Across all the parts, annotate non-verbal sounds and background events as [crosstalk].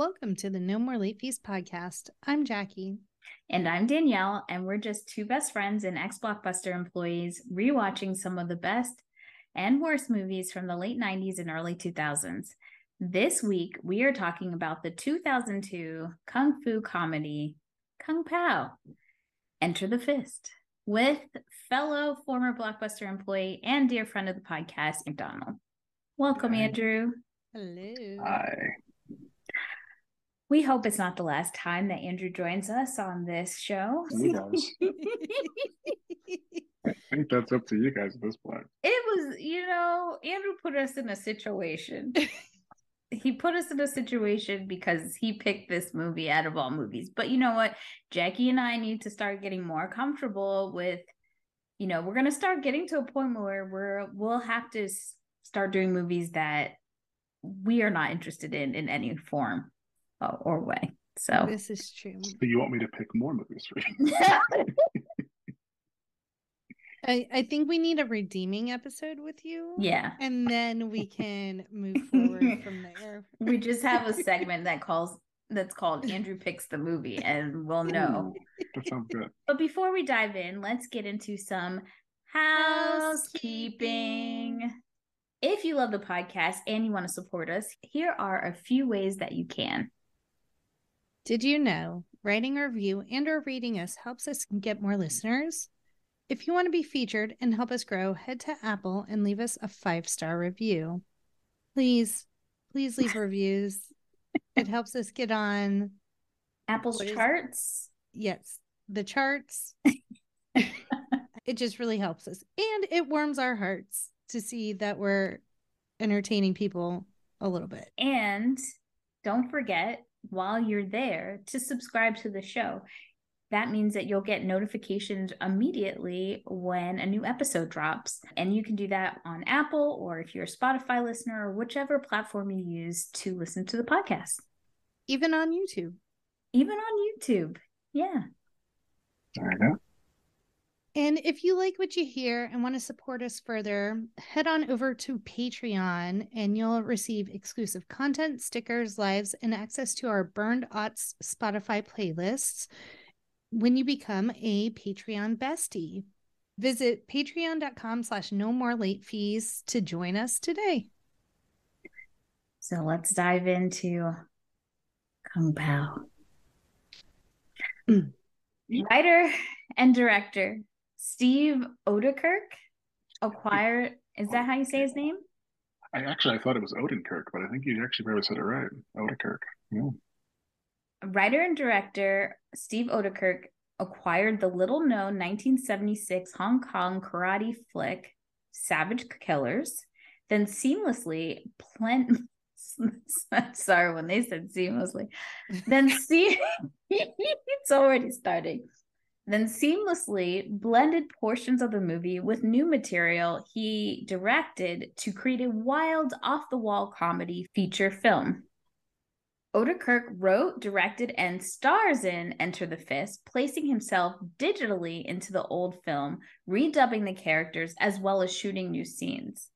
Welcome to the No More Late Fees podcast. I'm Jackie. And I'm Danielle, and we're just two best friends and ex Blockbuster employees rewatching some of the best and worst movies from the late 90s and early 2000s. This week, we are talking about the 2002 Kung Fu comedy Kung Pow Enter the Fist with fellow former Blockbuster employee and dear friend of the podcast, McDonald. Welcome, Hi. Andrew. Hello. Hi. We hope it's not the last time that Andrew joins us on this show. [laughs] I think that's up to you guys at this point. It was, you know, Andrew put us in a situation. he put us in a situation because he picked this movie out of all movies. But you know what? Jackie and I need to start getting more comfortable with, you know, we're going to start getting to a point where we're, we'll have to start doing movies that we are not interested in in any form Uh, or way. So this is true. So you want me to pick more movies for you? [laughs] I, I think we need a redeeming episode with you. Yeah. And then we can move forward [laughs] from there. We just have a segment that calls that's called Andrew Picks the Movie and we'll know. that sounds good. But before we dive in, let's get into some housekeeping. If you love the podcast and you want to support us, here are a few ways that you can. Did you know writing a review and or reading us helps us get more listeners? If you want to be featured and help us grow, head to Apple and leave us a five-star review. Please, please leave [laughs] reviews. It helps us get on Apple's charts. Yes, the charts. [laughs] it just really helps us. And it warms our hearts to see that we're entertaining people a little bit. And don't forget while you're there to subscribe to the show. That means that you'll get notifications immediately when a new episode drops. And you can do that on Apple or if you're a Spotify listener or whichever platform you use to listen to the podcast. Even on YouTube. Even on YouTube. Yeah. There you go. And if you like what you hear and want to support us further, head on over to Patreon and you'll receive exclusive content, stickers, lives, and access to our Burned Aughts Spotify playlists when you become a Patreon bestie. Visit patreon.com slash no more late fees to join us today. So let's dive into Kung Pow. [clears throat] Writer and director Steve Oedekerk acquired. Is that how you say his name? I actually I thought it was Odenkirk, but I think you actually probably said it right. Odenkirk. Yeah. Writer and director Steve Oedekerk acquired the little-known 1976 Hong Kong karate flick Savage Killers, then seamlessly plant. [laughs] Sorry when they said seamlessly. Then see, [laughs] it's already starting then seamlessly blended portions of the movie with new material he directed to create a wild, off the wall comedy feature film. Oedekerk wrote, directed, and stars in Enter the Fist, placing himself digitally into the old film, redubbing the characters as well as shooting new scenes.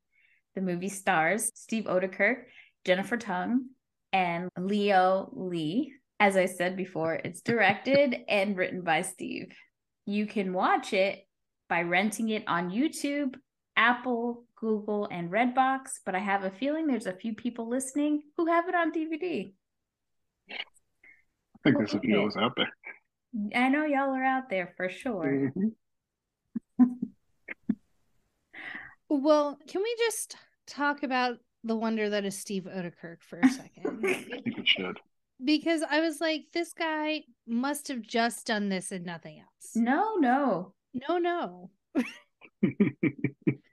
The movie stars Steve Oedekerk, Jennifer Tung, and Leo Lee. As I said before, it's directed and written by Steve. You can watch it by renting it on YouTube, Apple, Google, and Redbox, but I have a feeling there's a few people listening who have it on DVD. I think there's a few of us out there. I know y'all are out there for sure. Mm-hmm. [laughs] well, can we just talk about the wonder that is Steve Oedekerk for a second? [laughs] I think it should because I was like, this guy must have just done this and nothing else. No, no, no, no. [laughs]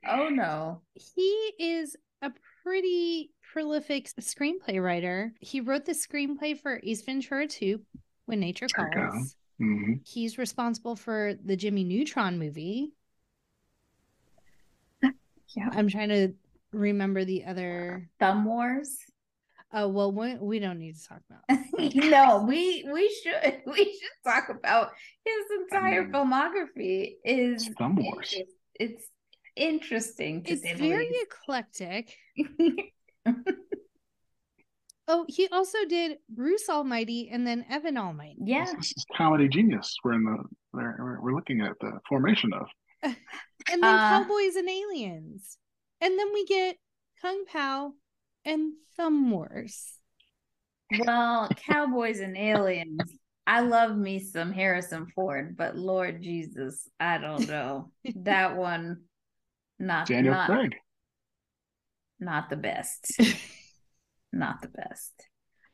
oh no. He is a pretty prolific screenplay writer. He wrote the screenplay for Ace Ventura 2, When Nature Calls. Mm-hmm. He's responsible for the Jimmy Neutron movie. [laughs] yeah. I'm trying to remember the other Thumb Wars. Oh well, we, we don't need to talk about. [laughs] no, we we should [laughs] we should talk about his entire I mean, filmography. Is Thumb Wars. It's, it's interesting. it's very eclectic. [laughs] Oh, he also did Bruce Almighty and then Evan Almighty. Yeah. This, this is comedy genius. We're in the we're, we're looking at the formation of. And then Uh, Cowboys and Aliens. And then we get Kung Pow and some worse. Well, Cowboys and Aliens. I love me some Harrison Ford, but Lord Jesus, I don't know. that one not Daniel not, Craig. not the best. not the best.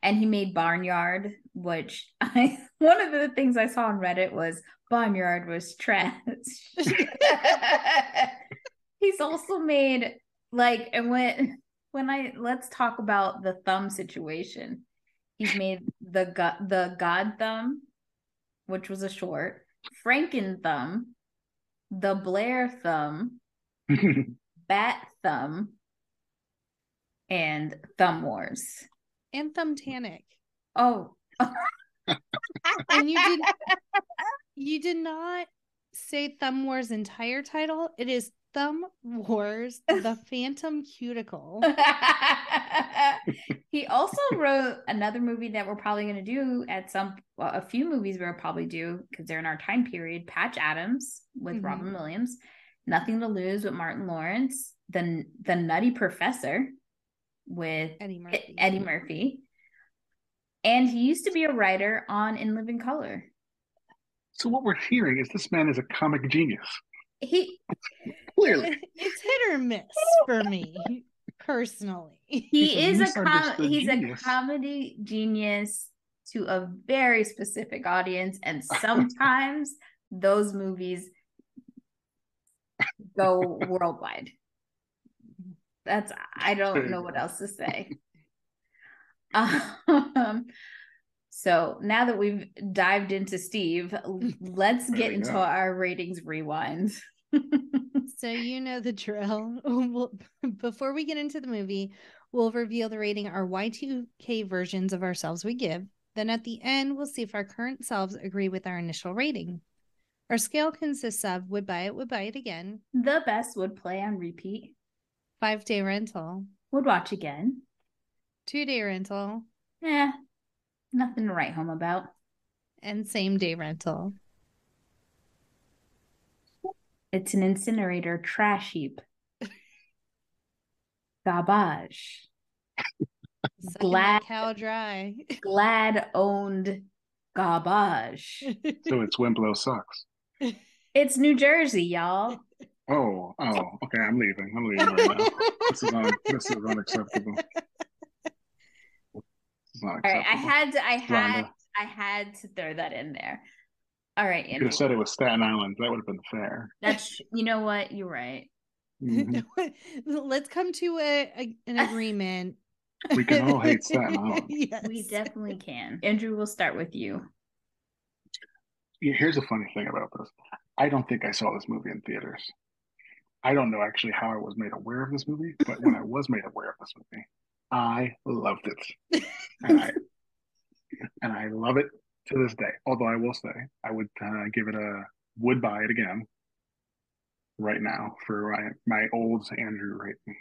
And he made Barnyard, which I [laughs] one of the things I saw on Reddit was Barnyard was trash. [laughs] [laughs] He's also made like and when when I let's talk about the thumb situation. He's made the god the God Thumb, which was a short, Franken Thumb, the Blair Thumb, [laughs] Bat Thumb, and Thumb Wars. and Thumbtanic. Oh, And you did [laughs] you did not say Thumb Wars entire title. It is Thumb Wars, the [laughs] Phantom Cuticle. [laughs] he also wrote another movie that we're probably going to do at some well, a few movies we'll probably do because they're in our time period patch adams with Mhm. robin williams nothing to lose with martin lawrence the the nutty professor with Eddie Murphy. eddie murphy and he used to be a writer on in living color so what we're hearing is this man is a comic genius. he Clearly. [laughs] It's hit or miss for me personally. he He's a is a com- misunderstood he's a comedy genius to a very specific audience and sometimes [laughs] those movies go [laughs] worldwide that's i don't know what else to say um, so now that we've dived into steve let's There get into go. our ratings rewind So you know the drill. [laughs] We'll, before we get into the movie, we'll reveal the rating our Y2K versions of ourselves we give. Then at the end, we'll see if our current selves agree with our initial rating. Our scale consists of would buy it, would buy it again, the best would play on repeat five day rental, would watch again two day rental, eh nothing to write home about and same day rental. It's an incinerator trash heap. Garbage. [laughs] Glad- cow dry. [laughs] Glad owned garbage. [laughs] So it's Wimblow sucks. It's New Jersey, y'all. Oh, oh, okay. I'm leaving. I'm leaving right now. This is un- this is unacceptable. This is not All right, I had to, I had Rhonda. I had to throw that in there. All right, You could have said it was Staten Island. That would have been fair. That's you know what? You're right. [laughs] Mhm. Let's come to a, a- an agreement. We can all hate [laughs] Staten Island. yes. We definitely can. Andrew, we'll start with you. Yeah, Here's a funny thing about this. I don't think I saw this movie in theaters. I don't know actually how I was made aware of this movie, but when I was made aware of this movie, I loved it. And I, [laughs] and I love it to this day. Although I will say, I would uh, give it a would buy it again right now for my, my old Andrew rating.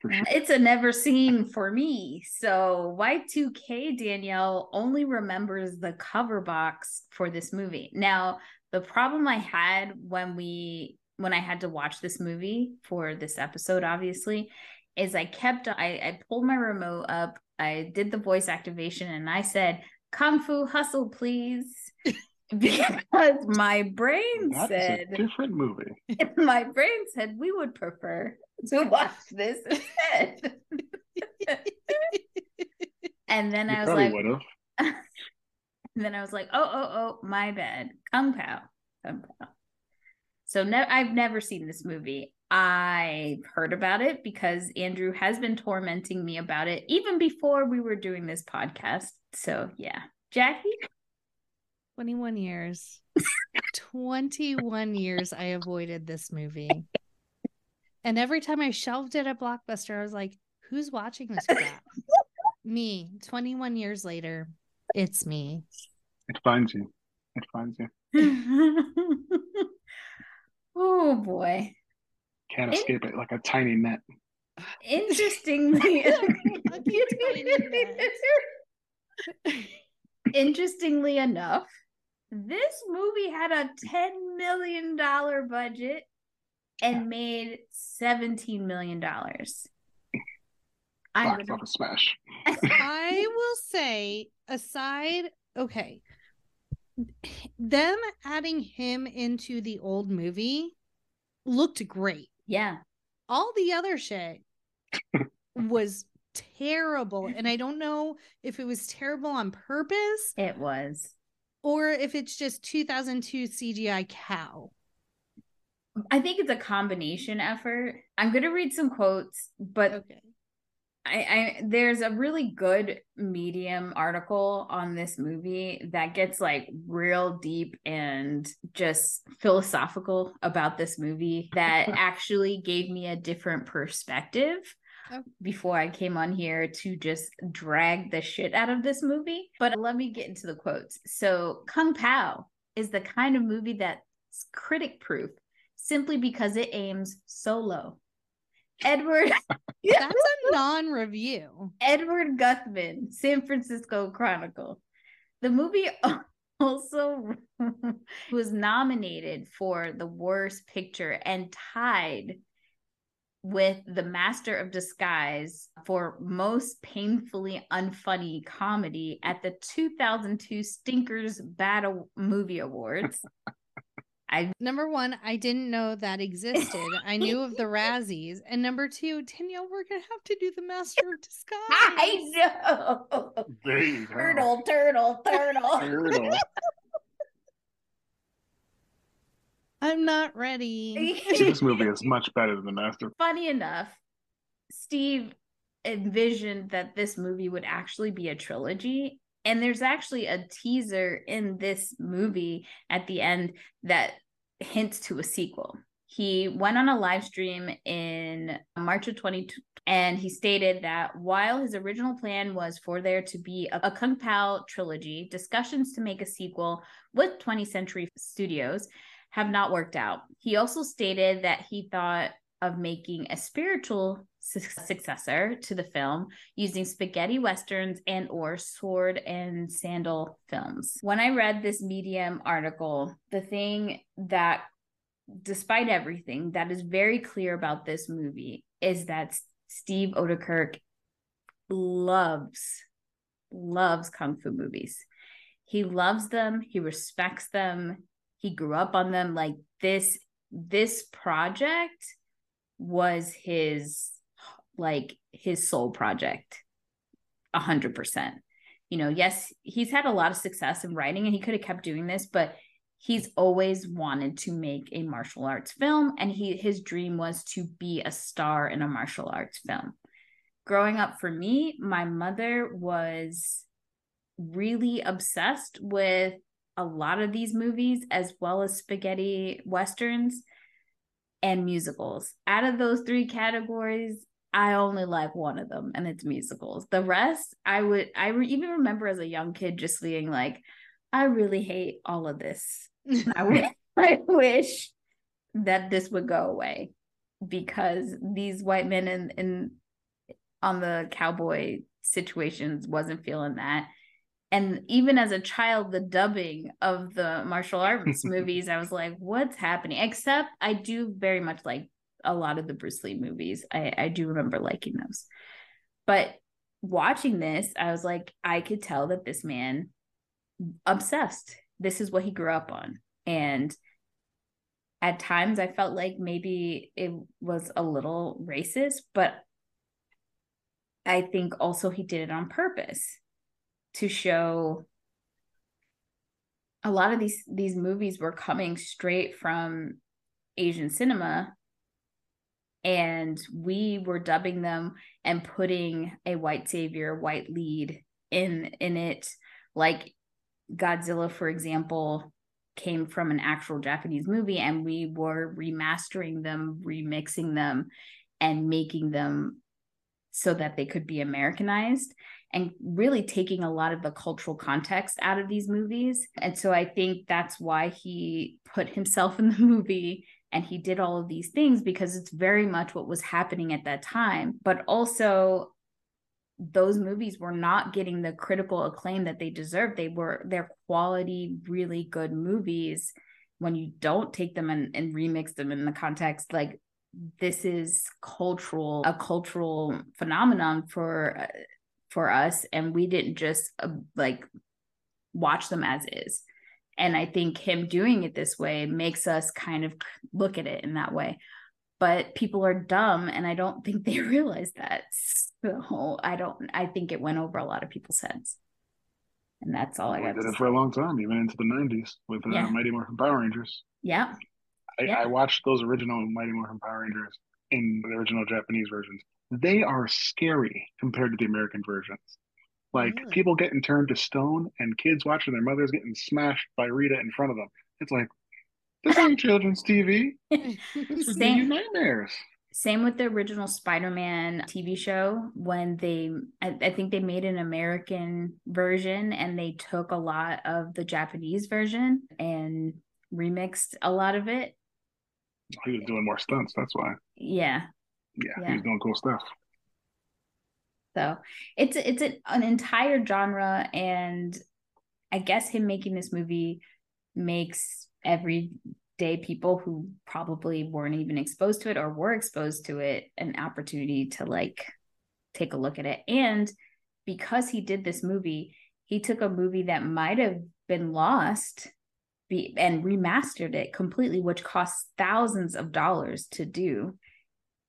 For sure. It's a never seen for me. So Y2K Danielle only remembers the cover box for this movie. Now, the problem I had when we when I had to watch this movie for this episode, obviously, is I kept I, I pulled my remote up, I did the voice activation, and I said, Kung Fu Hustle, please. [laughs] because my brain That is said a different movie. [laughs] my brain said we would prefer to [laughs] watch this instead. and then You I was like, would have. and then I was like, oh, oh, oh, my bad. Kung Pow. Kung Pow. So ne- I've never seen this movie. I've heard about it because Andrew has been tormenting me about it even before we were doing this podcast. So yeah. Jackie? 21 years. [laughs] 21 years I avoided this movie. And every time I shelved it at Blockbuster, I was like, who's watching this crap? [laughs] me. 21 years later, it's me. It finds you. It finds you. [laughs] oh boy. Can't It- escape it like a tiny net. Interestingly, [laughs] [laughs] interestingly enough, this movie had a $10 million budget and made $17 million. I'm gonna... a smash. I [laughs] will say, aside, okay, them adding him into the old movie looked great. Yeah. All the other shit [laughs] was terrible. And I don't know if it was terrible on purpose. It was. Or if it's just 2002 CGI cow. I think it's a combination effort. I'm going to read some quotes, but okay. I, I there's a really good medium article on this movie that gets like real deep and just philosophical about this movie that [laughs] actually gave me a different perspective oh. before I came on here to just drag the shit out of this movie. But let me get into the quotes. So Kung Pao is the kind of movie that's critic proof simply because it aims so low. Edward. [laughs] That's a non review. Edward Guthman, San Francisco Chronicle. The movie [laughs] also was nominated for the worst picture and tied with The Master of Disguise for most painfully unfunny comedy at the 2002 Stinkers Bad Movie Awards. [laughs] I number one, I didn't know that existed. I knew of the Razzies, and number two, Danielle, we're gonna have to do the Master of [laughs] Disguise. I know. Turtle, turtle, turtle, turtle. I'm not ready. [laughs] this movie is much better than the Master. Funny enough, Steve envisioned that this movie would actually be a trilogy and there's actually a teaser in this movie at the end that hints to a sequel. He went on a live stream in March of 2020 and he stated that while his original plan was for there to be a, a Kung Pow trilogy, discussions to make a sequel with 20th Century Studios have not worked out. He also stated that he thought of making a spiritual su- successor to the film using spaghetti westerns and or sword and sandal films. When I read this Medium article, the thing that despite everything that is very clear about this movie is that Steve Oedekerk loves loves kung fu movies. He loves them, he respects them, he grew up on them like this this project was his like his soul project. A hundred percent. You know yes he's had a lot of success in writing and he could have kept doing this but he's always wanted to make a martial arts film and he his dream was to be a star in a martial arts film. Growing up for me my mother was really obsessed with a lot of these movies as well as spaghetti westerns and musicals. Out of those three categories, I only like one of them, and it's musicals. The rest, I would, I re- even remember as a young kid just being like, I really hate all of this. I, [laughs] w- [laughs] I wish that this would go away because these white men in, in on the cowboy situations wasn't feeling that and even as a child the dubbing of the martial arts [laughs] movies i was like what's happening except i do very much like a lot of the bruce lee movies. I i do remember liking those. But watching this i was like i could tell that this man obsessed. This is what he grew up on. And at times i felt like maybe it was a little racist but i think also he did it on purpose to show a lot of these these movies were coming straight from Asian cinema and we were dubbing them and putting a white savior white lead in in it like Godzilla for example came from an actual Japanese movie and we were remastering them remixing them and making them so that they could be Americanized and really taking a lot of the cultural context out of these movies. And so I think that's why he put himself in the [laughs] movie and he did all of these things because it's very much what was happening at that time. But also those movies were not getting the critical acclaim that they deserved. They were they're quality really good movies. When you don't take them and, and remix them in the context like this is cultural a cultural phenomenon for uh, for us. And we didn't just uh, like watch them as is and i think him doing it this way makes us kind of look at it in that way. But people are dumb and i don't think they [laughs] realize that. So i don't i think it went over a lot of people's heads. And that's all i got did it for a long time even into the 90s with uh, yeah. mighty morphin power rangers. Yeah. I, yeah. I watched those original mighty morphin power rangers in the original japanese versions. They are scary compared to the american versions like really? people getting turned to stone and kids watching their mothers getting smashed by Rita in front of them. It's like this ain't children's TV. [laughs] This Same nightmares. Same with the original Spider-Man TV show when they I, I, think they made an American version and they took a lot of the Japanese version and remixed a lot of it. He was doing more stunts, that's why. Yeah. Yeah, yeah. he was doing cool stuff. So it's it's an, an entire genre, and I guess him making this movie makes everyday people who probably weren't even exposed to it or were exposed to it an opportunity to like take a look at it. And because he did this movie, he took a movie that might have been lost be, and remastered it completely, which costs thousands of dollars to do.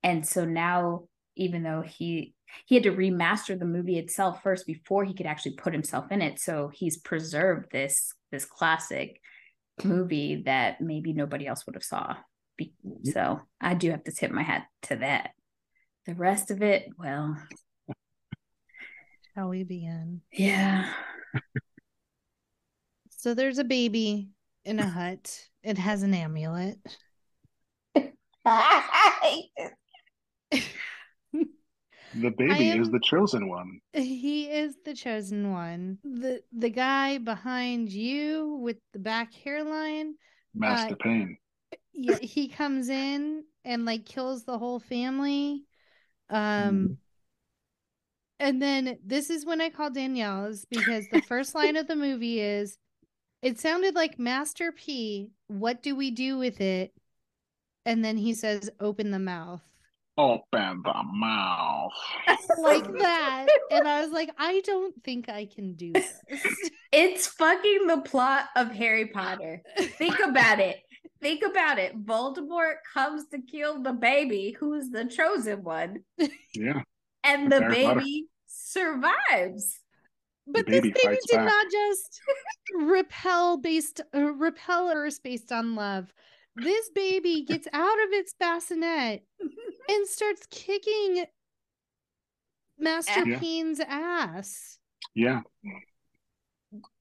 And so now, even though he he had to remaster the movie itself first before he could actually put himself in it. So he's preserved this this classic movie that maybe nobody else would have saw. So i do have to tip my hat to that. The rest of it well. Shall we begin? Yeah. [laughs] So there's a baby in a hut. It has an amulet [laughs] [laughs] The baby am, is the chosen one. He is the chosen one. The the guy behind you with the back hairline. Master uh, Pain. Yeah, he comes in and like kills the whole family. Um mm. and then this is when I call Danielle's because the first line of the movie is it sounded like Master P, what do we do with it? And then he says, open the mouth open the mouth. [laughs] Like [laughs] that. And i was like i don't think i can do this. [laughs] It's fucking the plot of harry potter. Think about it. Think about it. Voldemort comes to kill the baby who's the chosen one. Yeah. And the baby Potter. survives. But this baby did back. not just repel based uh, repel Earth based on love. This baby gets out of its bassinet and starts kicking Master yeah. Peen's ass. Yeah.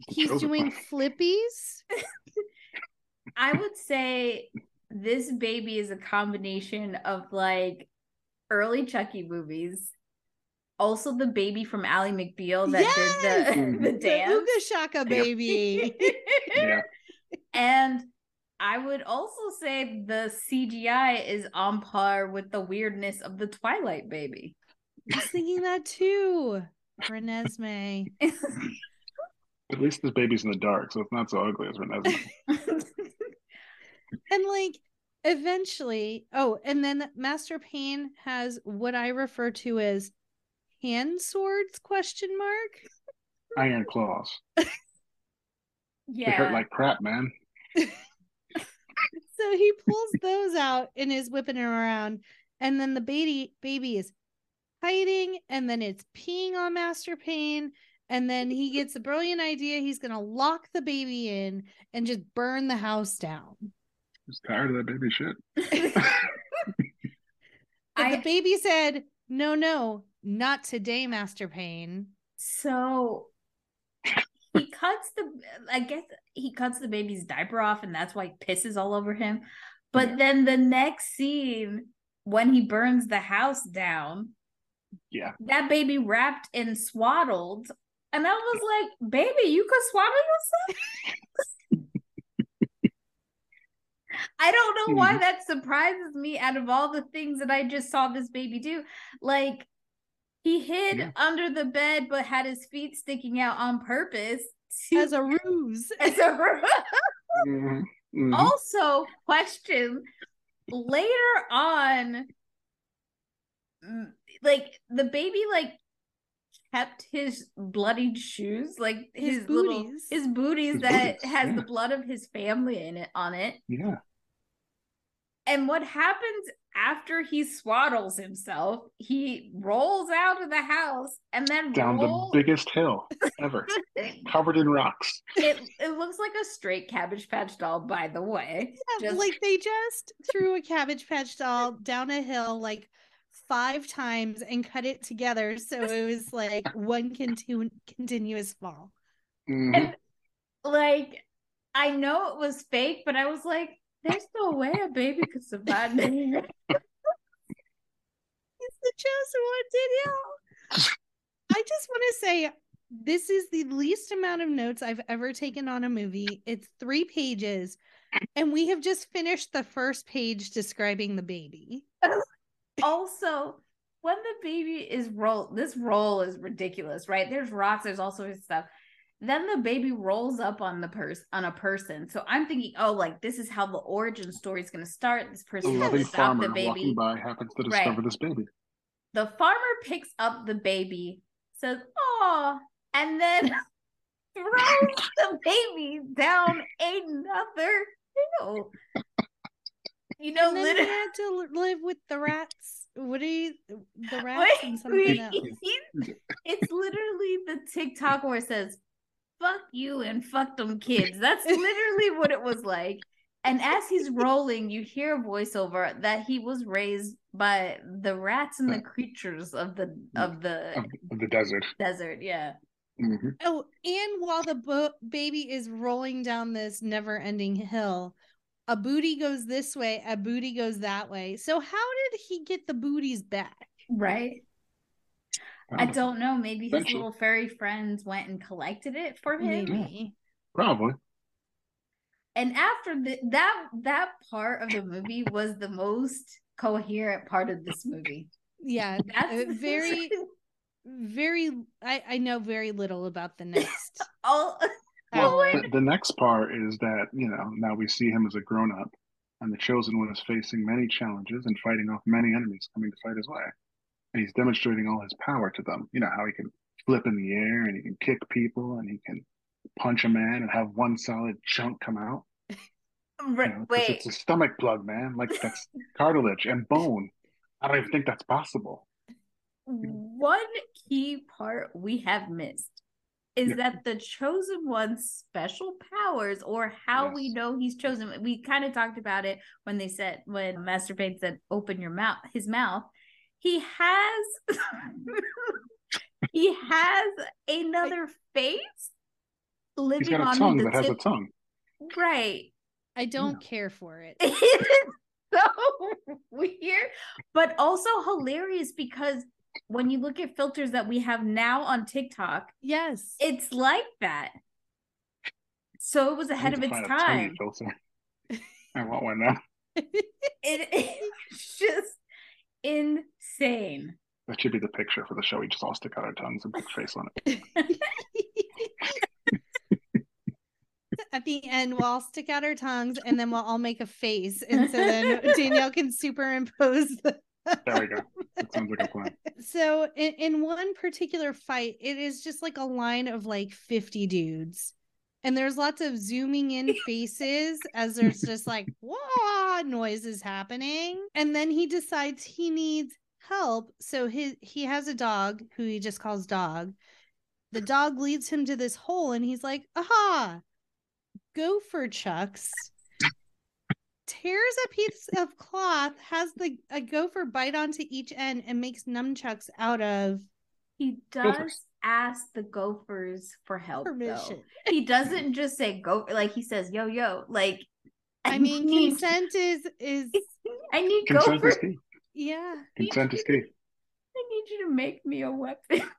He's doing flippies. [laughs] I would say this baby is a combination of like early Chucky movies. Also, the baby from Ally McBeal that yes! did [laughs] the, the dance. The Shaka baby. [laughs] yeah. And I would also say the CGI is on par with the weirdness of the Twilight baby. I was thinking that too. Renesmee. [laughs] At least this baby's in the dark, so it's not so ugly as Renesmee. [laughs] and like eventually, oh, and then Master Pain has what I refer to as hand swords question mark. Iron claws. yeah. [laughs] They hurt like crap, man so he [laughs] pulls those out and is whipping him around. And then the baby baby is hiding, and then it's peeing on Master Pain. And then he gets a brilliant idea. He's gonna lock the baby in and just burn the house down. He's tired of that baby shit. [laughs] [laughs] I, the baby said, No, no, not today, Master Pain. So he cuts the I guess he cuts the baby's diaper off and that's why he pisses all over him. But yeah. then the next scene when he burns the house down, yeah. That baby wrapped and swaddled. And I was like, baby, you could swaddle yourself? I don't know Mm-hmm. why that surprises me out of all the things that I just saw this baby do. Like he hid Yeah. under the bed but had his feet sticking out on purpose. to- As a [laughs] ruse. [laughs] as a- Mhm. Mhm. also question later on like the baby like kept his bloodied shoes like His his, little booties. his booties His that booties, has yeah. the blood of his family in it on it Yeah. and what happens after he swaddles himself he rolls out of the house and then Down rolls, the biggest hill ever, [laughs] covered in rocks. it, it looks like a straight cabbage patch doll by the way [laughs] Yeah, Just- like they just threw a cabbage patch doll down a hill like five times and cut it together so it was like one continu- continuous fall. Mhm. And like, I know it was fake, but I was like, there's no way a baby could survive [laughs] that. It's the chosen one, Danielle. I just want to say this is the least amount of notes I've ever taken on a movie. It's three pages, and we have just finished the first page describing the baby. [laughs] also, when the baby is roll, this roll is ridiculous, right? There's rocks, there's all sorts of stuff. Then the baby rolls up on the person on a person. So I'm thinking, oh, like this is how the origin story is going to start. This person will loving farmer the baby. walking by happens to Right. discover this baby. the farmer picks up the baby, says, "Oh," and then [laughs] throws the baby down another hill. You know, and then we literally. had to live with the rats. What are you? The [laughs] rats and something else. [laughs] it's literally the TikTok where it says, fuck you and fuck them [laughs] kids. That's literally what it was like. And as he's rolling, you hear a voiceover that he was raised by the rats and the creatures of the of the Of, of the desert. desert. Yeah. Mhm. Oh, and while the bo- baby is rolling down this never-ending hill, a booty goes this way, a booty goes that way. So how did he get the booties back? Right. I don't know. Maybe his little furry friends went and collected it for him. Maybe. Probably. And after the, that that part of the movie was the most coherent part of this movie. Yeah, [laughs] That's uh, very, very. I I know very little about the next. [laughs] all Well, the, the next part is that, you know, now we see him as a grown up, and the chosen one is facing many challenges and fighting off many enemies coming to fight his way. And he's demonstrating all his power to them. You know, how he can flip in the air and he can kick people and he can punch a man and have one solid chunk come out. [laughs] You Right, wait. it's a stomach plug, man. Like that's cartilage and bone. I don't even think that's possible. One key part we have missed is Yeah. that the chosen one's special powers or how we know he's chosen. We kind of talked about it when they said when Master Pain said open your mouth his mouth. He has he has another face He's living got a on tongue the that has a tip. tongue. Right. I don't care for it. [laughs] It is so [laughs] weird, but also hilarious because when you look at filters that we have now on TikTok, Yes. it's like that. So it was ahead of its find a tongue time. I want one now. It, it's [laughs] just insane. That should be the picture for the show. We just all stick out our tongues and put face on it. [laughs] At the end, we'll all stick out our tongues and then we'll all make a face. And so then [laughs] Danielle can superimpose the. There we go. That sounds like a plan. [laughs] So in, in one particular fight, it is just like a line of like 50 dudes. And there's lots of zooming in [laughs] faces as there's just like wah noises happening. And then he decides he needs help. So his he has a dog who he just calls dog. The dog leads him to this hole and he's like, aha, gopher chucks. Tears a piece of cloth, has the a gopher bite onto each end and makes nunchucks out of He Gophers. does ask the gophers for help. though. permission. He [laughs] doesn't just say go like he says yo yo like I mean, [laughs] need- consent is is I need Consent gophers. is key. yeah. Consent is key. I need you to make me a weapon. [laughs]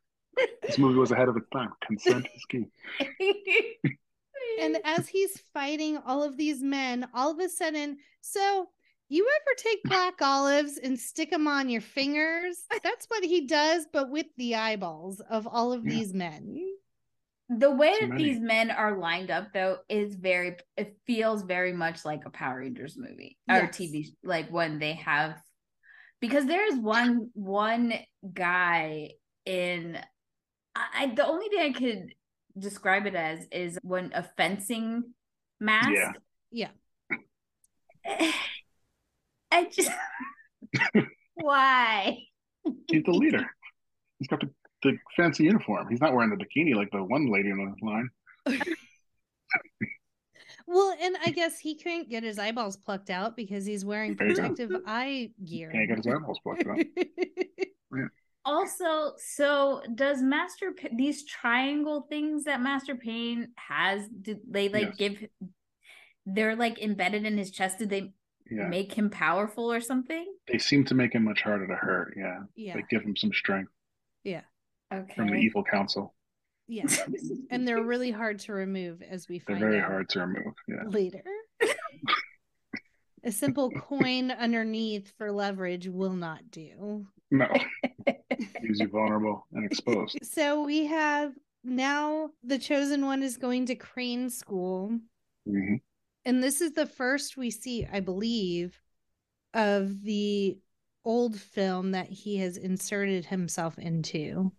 This movie was ahead of its time. Consent is key. and as he's fighting all of these men, all of a sudden, so you ever take black olives and stick them on your fingers? [laughs] That's what he does, but with the eyeballs of all of Yeah. these men. The way that many. these men are lined up, though, is very. It feels very much like a Power Rangers movie or Yes. TV, like when they have, because there is one one guy in. I I- the only thing I could describe it as is when a fencing mask. Yeah. Yeah. I just [laughs] why? He's the leader. He's got the, the fancy uniform. He's not wearing the bikini like the one lady on the line. [laughs] Well, and I guess he couldn't get his eyeballs plucked out because he's wearing There go. protective eye gear. Can't get his eyeballs plucked out. [laughs] Also, so does Master P- these triangle things that Master Pain has? Do they like Yes. give? They're like embedded in his chest. Did they Yeah. make him powerful or something? They seem to make him much harder to hurt. Yeah. yeah. They give him some strength Yeah. Okay. from the evil council. Yeah. And they're really hard to remove as we They're find very out hard to remove. Yeah. later. A simple [laughs] coin underneath for leverage will not do. No. Leaves you vulnerable and exposed. [laughs] So we have now the chosen one is going to Crane School. Mhm. And this is the first we see, I believe, of the old film that he has inserted himself into.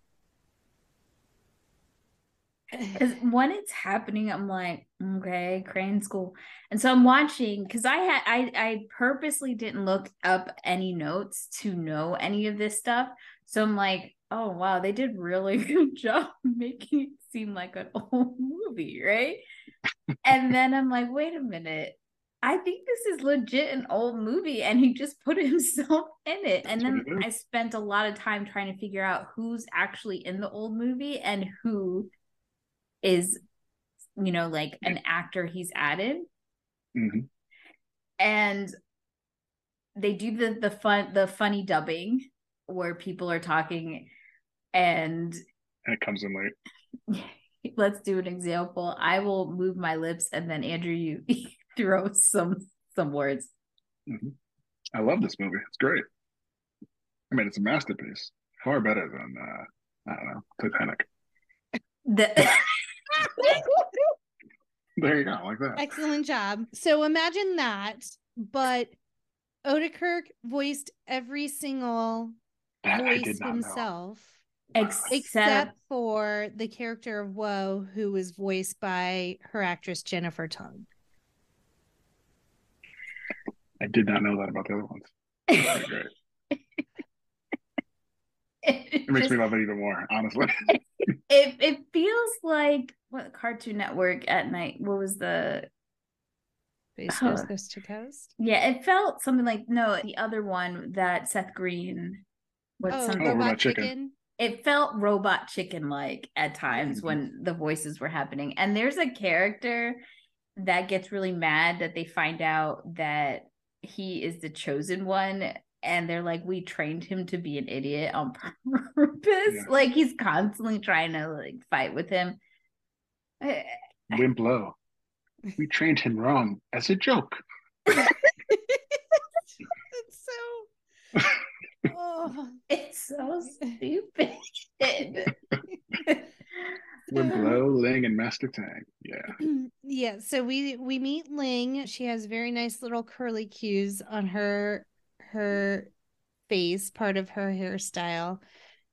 Because when it's happening, I'm like, okay, Crane School, and so I'm watching because I had I I purposely didn't look up any notes to know any of this stuff. So I'm like, oh wow, they did really [laughs] good job [laughs] making it seem like an old movie, right? And then I'm like, wait a minute. I think this is legit an old movie, and he just put [laughs] himself in it. and then what it is. I spent a lot of time trying to figure out who's actually in the old movie and who is you know like an actor he's added Mhm. and they do the the fun the funny dubbing where people are talking and And it comes in late. [laughs] [laughs] let's do an example i will move my lips and then andrew you [laughs] throw some some words Mhm. I love this movie. It's great. I mean, it's a masterpiece. Far better than uh, I don't know Titanic. the [laughs] There you go, like that. Excellent job. So imagine that, but Oedekerk voiced every single That I voice did not know. Himself. Except- except for the character of Whoa, who was voiced by her actress Jennifer Tung. I did not know that about the other ones. Great. [laughs] it, It makes just- me love it even more, honestly. [laughs] it it feels like what Cartoon Network at night. What was the Base Huh. Coast, Coast to Coast. yeah? It felt something like no, the other one that Seth Green. What Oh, something? Oh, Robot Robot Chicken. Chicken. It felt robot chicken like at times Mhm. when the voices were happening. And there's a character that gets really mad that they find out that he is the chosen one. And they're like, we trained him to be an idiot on [laughs] purpose. Yeah. Like he's constantly trying to like fight with him. Eh, Wimp Lo. We trained him wrong as a joke. [laughs] [laughs] it's so. Oh. [laughs] It's so stupid. Wimp [laughs] low, Ling, and Master Tang. Yeah. [clears throat] yeah so we we meet ling she has very nice little curly cues on her her face part of her hairstyle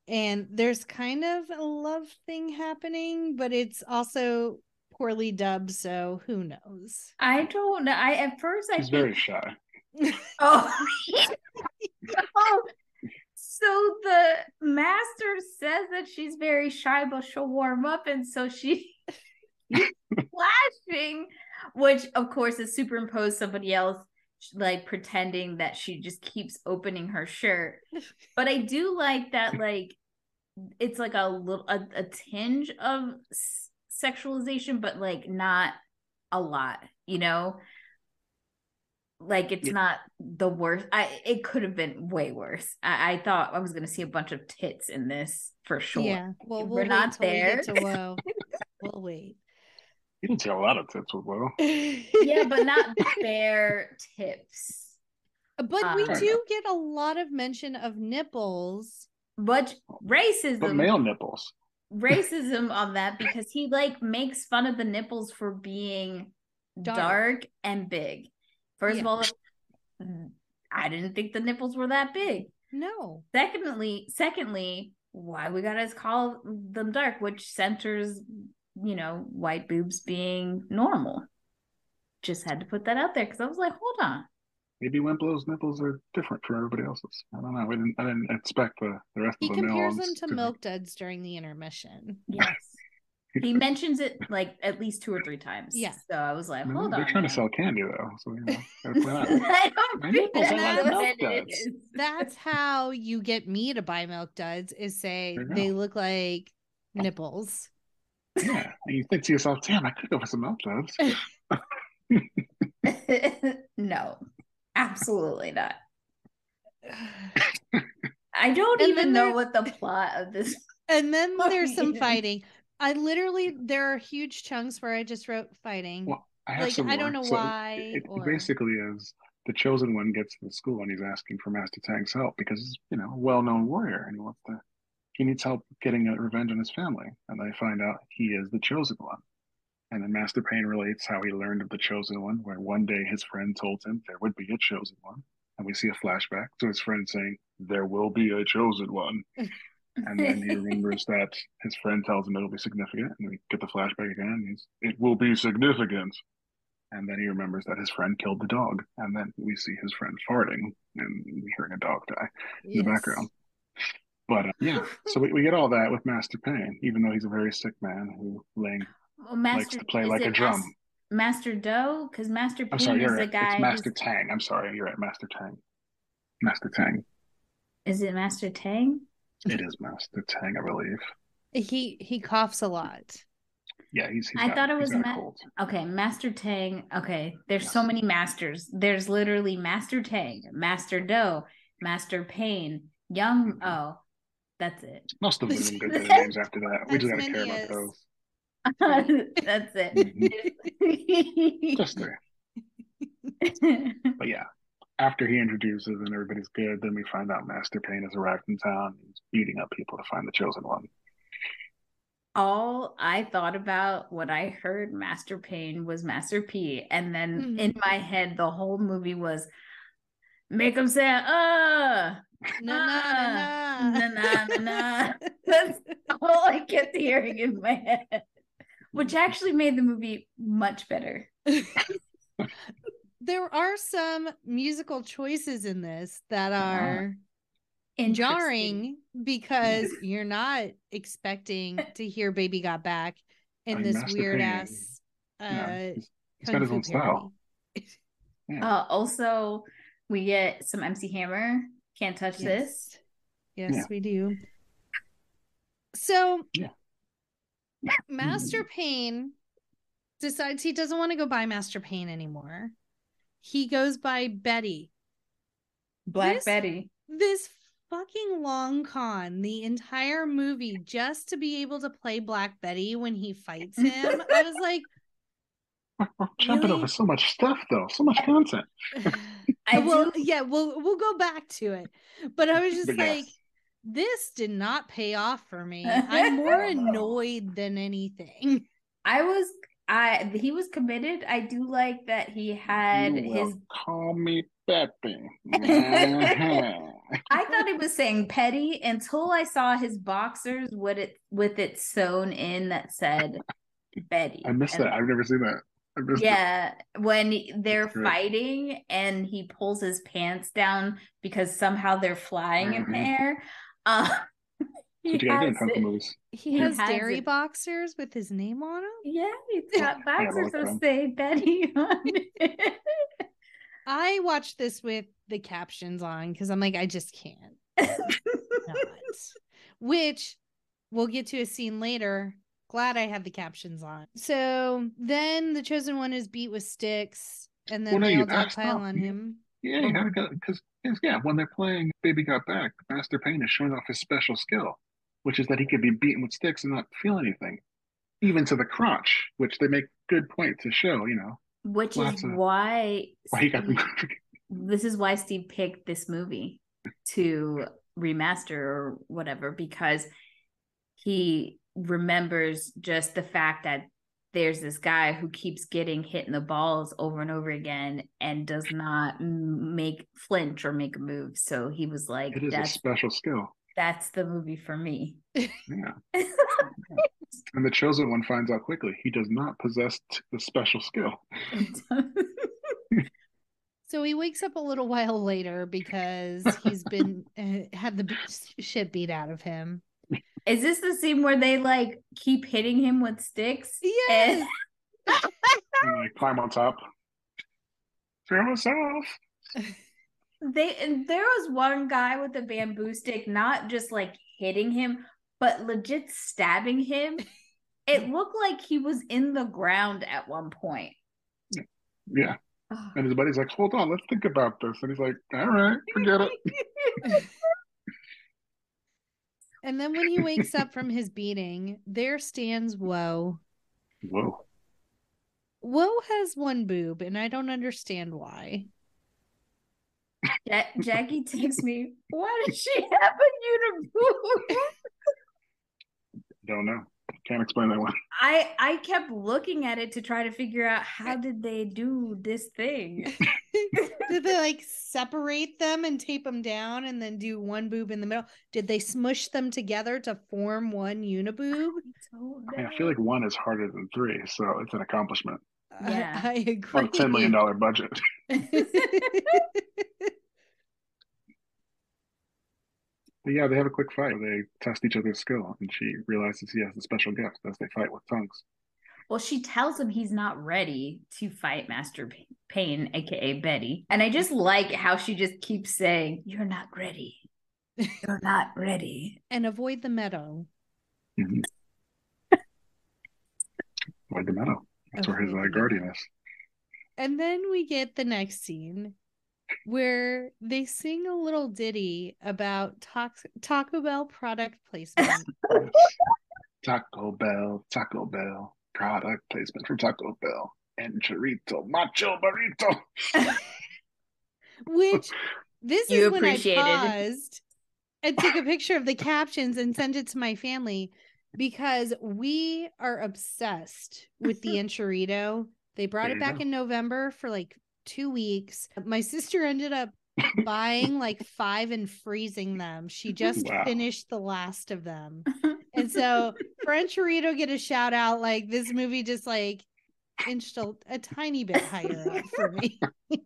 and there's kind of a love thing happening but it's also poorly dubbed so who knows I don't know. I at first I She's think very shy. [laughs] Oh. oh. So the master says that she's very shy, but she'll warm up, and so she [laughs] flashing, which of course is superimposed somebody else like pretending that she just keeps opening her shirt. [laughs] But I do like that, like it's like a little a, a tinge of s- sexualization, but like not a lot, you know like it's Yeah. not the worst i it could have been way worse I, I thought i was gonna see a bunch of tits in this for sure yeah well We're we'll not till we there. to [laughs] we'll wait You didn't see a lot of tits with Will. yeah, but not [laughs] bare tips. But we Uh, do get a lot of mention of nipples. But racism, But male nipples. racism on that because he like makes fun of the nipples for being Dark. dark, and big. First of all, I didn't think the nipples were that big. No. Secondly, secondly, why we gotta call them dark, which centers, you know, white boobs being normal. Just had to put that out there because I was like, hold on. Maybe Wimp Lo's nipples are different from everybody else's. I don't know. We didn't, I didn't expect the, the rest He of the male compares them to be- milk duds during the intermission. Yes. He mentions it like at least two or three times. Yeah. So I was like, I mean, hold they're on. trying to sell candy though, so you know, [laughs] gotta point out. I don't think nipples that's milk duds. That's how you get me to buy milk duds is say they look like nipples. Yeah, and you think to yourself, "Damn, I could go for some milk duds." [laughs] [laughs] no, absolutely not. [sighs] I don't And even know what the plot of this. And then there's some fighting. I literally there are huge chunks where I just wrote fighting. Well, I have Like, some I don't know So why, It, it or- basically is the chosen one gets to the school and he's asking for Master Tang's help because he's you know a well-known warrior and he wants to. He needs help getting a revenge on his family, and they find out he is the chosen one. And then Master Pain relates how he learned of the chosen one, where one day his friend told him there would be a chosen one, and we see a flashback to his friend saying, "There will be a chosen one." [laughs] And then he [laughs] remembers that his friend tells him it'll be significant, and we get the flashback again. He's, it will be significant. And then he remembers that his friend killed the dog, and then we see his friend farting and hearing a dog die in the background. But uh, yeah, so we, we get all that with Master Pain, even though he's a very sick man who laying Well, Master, likes to play like a drum. Mas- Master Doe, because Master I'm sorry, is you're the right. guy. It's Master who's- Tang. I'm sorry, you're right. Master Tang. Master Tang. Is it Master Tang? It is Master Tang, I believe. He he coughs a lot. Yeah, he's. he's I got- thought it was got Ma- cold. Okay, Master Tang. Okay, there's so many masters. There's literally Master Tang, Master Doe, Master Pain, Young. Mhm. Oh, that's it. Most of them didn't get their names after that. We just gotta care about those. [laughs] that's it. [laughs] Just there. [laughs] But yeah, after he introduces and everybody's good, then we find out Master Pain has arrived in town. He's beating up people to find the chosen one. All I thought about when I heard Master Pain was Master P, and then Mhm. in my head the whole movie was make him say uh Na na na na na na na. [laughs] That's all I kept hearing in my head, which actually made the movie much better. [laughs] there are some musical choices in this that are Interesting. jarring because [laughs] you're not expecting [laughs] to hear Baby Got Back in I this weird ass uh Yeah, he's, he's kung got his own style. parody. [laughs] Uh, also, we get some MC Hammer. Can't touch this. Yes, Yeah. we do. So, Yeah. Master Pain decides he doesn't want to go by Master Pain anymore. He goes by Betty. Black This- Betty. This fucking long con, the entire movie, just to be able to play Black Betty when he fights him. I was [laughs] like, We're, we're jumping Really? over so much stuff, though. So much content. [sighs] I well, yeah, we'll we'll go back to it. But I was just But like, yes. this did not pay off for me. I'm more [laughs] annoyed than anything. I was I he was committed. I do like that he had his call me. Uh-huh. [laughs] I thought he [laughs] was saying petty until I saw his boxers with it with it sewn in that said Betty. I missed And- that. I've never seen that. I missed it. Yeah, when they're That's great. fighting and he pulls his pants down because somehow they're flying in the Mhm. air. Uh, he What you gotta in has kung movies. He He has has dairy it. boxers with his name on them. Yeah, he's got I boxers look that say Betty on [laughs] it. I watched this with the captions on because I'm like, I just can't. [laughs] not. Which we'll get to a scene later. Glad I have the captions on. So then the chosen one is beat with sticks, and then Well, no, they all passed dogpile off. on him. Yeah, you oh. gotta go because yeah, when they're playing Baby Got Back, Master Pain is showing off his special skill, which is that he could be beaten with sticks and not feel anything, even to the crotch, which they make good point to show, you know, which is why why he got the [laughs] this is why Steve picked this movie to remaster or whatever because he remembers just the fact that there's this guy who keeps getting hit in the balls over and over again and does not make flinch or make a move. So he was like, It is a special skill. That's the movie for me." Yeah. [laughs] And the chosen one finds out quickly he does not possess the special skill. [laughs] So he wakes up a little while later because he's been [laughs] uh, had the shit beat out of him. is this the scene where they like keep hitting him with sticks? Yes. And like climb on top. Throw us off. They and there was one guy with a bamboo stick not just like hitting him but legit stabbing him it [laughs] looked like he was in the ground at one point Yeah. And his buddy's like, hold on, let's think about this. And he's like, all right, forget it. [laughs] And then when he wakes up from his beating, there stands Woe. Whoa. Woe has one boob, and I don't understand why. Ja- [laughs] jackie texts me why does she have a uniboob [laughs] Don't know. Can't explain that one. i i kept looking at it to try to figure out how did they do this thing [laughs] Did they like separate them and tape them down and then do one boob in the middle? Did they smush them together to form one uniboob? I, mean, I feel like one is harder than three, so it's an accomplishment I- Yeah. I, agree. on a $10 million budget. But yeah, they have a quick fight. They test each other's skill, and she realizes he has a special gift as they fight with tongues. Well, she tells him he's not ready to fight Master P- Pain, aka Betty. And I just like how she just keeps saying, You're not ready. You're not ready. and avoid the meadow. Mhm. Like the meadow. That's where his uh, guardian is. And then we get the next scene where they sing a little ditty about Taco, Taco Bell product placement. [laughs] Taco Bell, Taco Bell, product placement from Taco Bell. And chorito, macho burrito. [laughs] which this You is when I paused and took a picture of the captions and sent it to my family because we are obsessed with the [laughs] enchilito. They brought There it back go. in November for like two weeks. My sister ended up buying like five and freezing them. She just Wow. finished the last of them. And [laughs] so for Enchilito get a shout out, like this movie just like inched a, a tiny bit higher up for me. [laughs]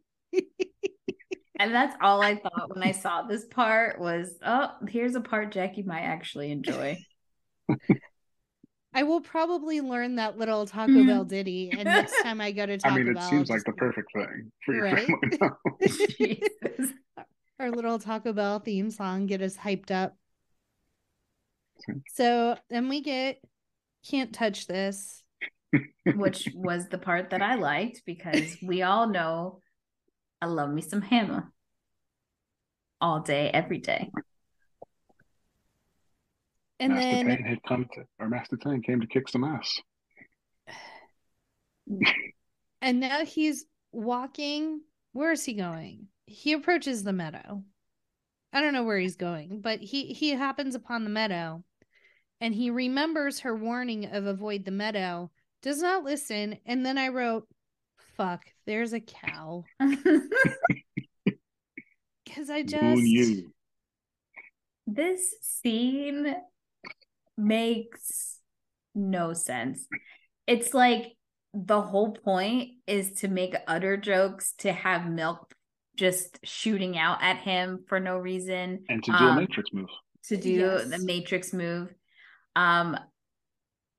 And that's all I thought when I saw this part was, oh, here's a part Jackie might actually enjoy. I will probably learn that little Taco mm-hmm. Bell ditty, and next [laughs] time I go to Taco Bell, I mean, it Bell, seems I'll like the perfect thing for your Right? family. [laughs] [laughs] Our little Taco Bell theme song get us hyped up. So then we get can't touch this. Which was the part that I liked because we all know I love me some hammer all day, every day. And Master then had come to, or Master Tang came to kick some ass. [sighs] and now he's walking. Where is he going? He approaches the meadow. I don't know where he's going, but he he happens upon the meadow and he remembers her warning of avoid the meadow, does not listen, and then I wrote fuck, there's a cow. [laughs] [laughs] Cuz I just this scene makes no sense. It's like the whole point is to make utter jokes to have milk just shooting out at him for no reason And to do a Um, Matrix move. to do Yes. the matrix move um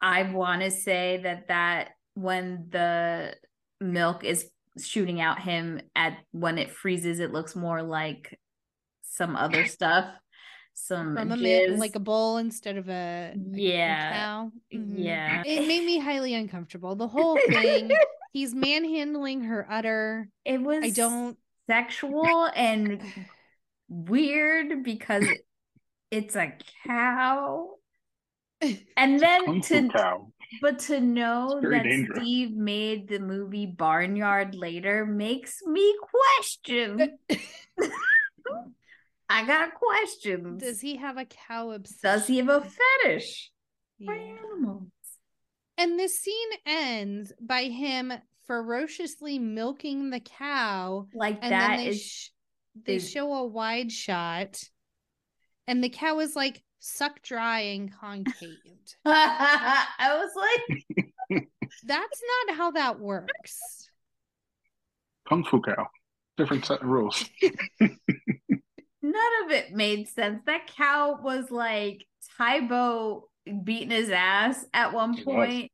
i want to say that that when the milk is shooting out him at when it freezes it looks more like some other stuff some from a ma- jizz. like a bowl instead of a, a- a Yeah. cow. Mhm. Yeah. It made me highly uncomfortable. The whole thing, [laughs] he's manhandling her udder. it was I don't sexual and weird because it's a cow [laughs] and then to Fu cow. But to know that dangerous. Steve made the movie Barnyard later makes me question. [laughs] I got questions. Does he have a cow obsession? Does he have a fetish for animals? And this scene ends by him ferociously milking the cow Like and that then they is sh- they is- show a wide shot and the cow is like sucked dry and concaved [laughs] I was like, [laughs] that's not how that works Kung Fu Cow. Different set of rules. [laughs] none of it made sense. That cow was like Tae Bo beating his ass at one He was. point.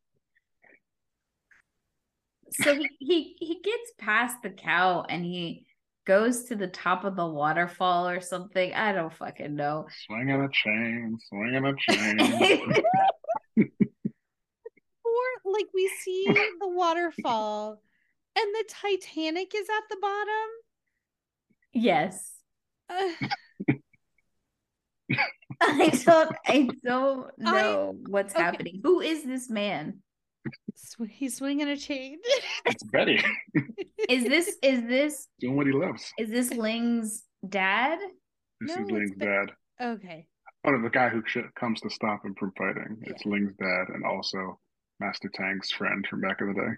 So he, [laughs] he he gets past the cow and he goes to the top of the waterfall or something. I don't fucking know. Swinging a chain, swinging a chain. [laughs] or like we see the waterfall and the titanic is at the bottom yes. Uh, I don't I don't [laughs] I- know what's okay. happening. Who is this man? he's swinging a chain It's Betty [laughs] Is this is this doing what he loves. is this Ling's dad? This No, is it's Ling's Be- dad. okay Oh, no, the guy who comes to stop him from fighting. It's Ling's dad and also Master Tang's friend from back in the day.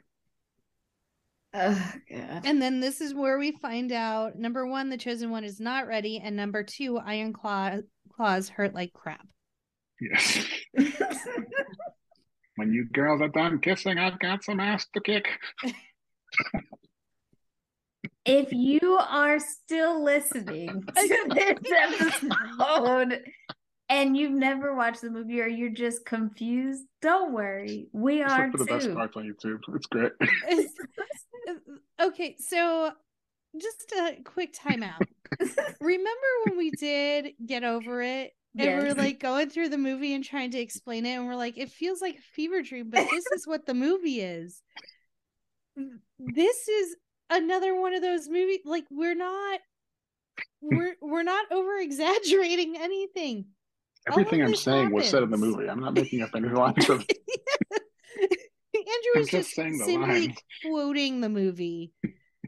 Oh god. And then this is where we find out number one, the chosen one is not ready, and number two, Iron Claw claws hurt like crap. Yes. [laughs] when you girls are done kissing, I've got some ass to kick. if you are still listening [laughs] to this episode and you've never watched the movie or you're just confused, don't worry. We Just are look for the best parts on YouTube. [laughs] It's great. [laughs] okay, so just a quick timeout. Remember when we [laughs] did get over it? And we're like going through the movie and trying to explain it, and we're like, it feels like a fever dream, but this is what the movie is. This is another one of those movies. Like we're not, we're we're not over exaggerating anything. Of Everything I'm saying was said in the movie. I'm not making up any lines of [laughs] Andrew I'm was just just, simply quoting the movie.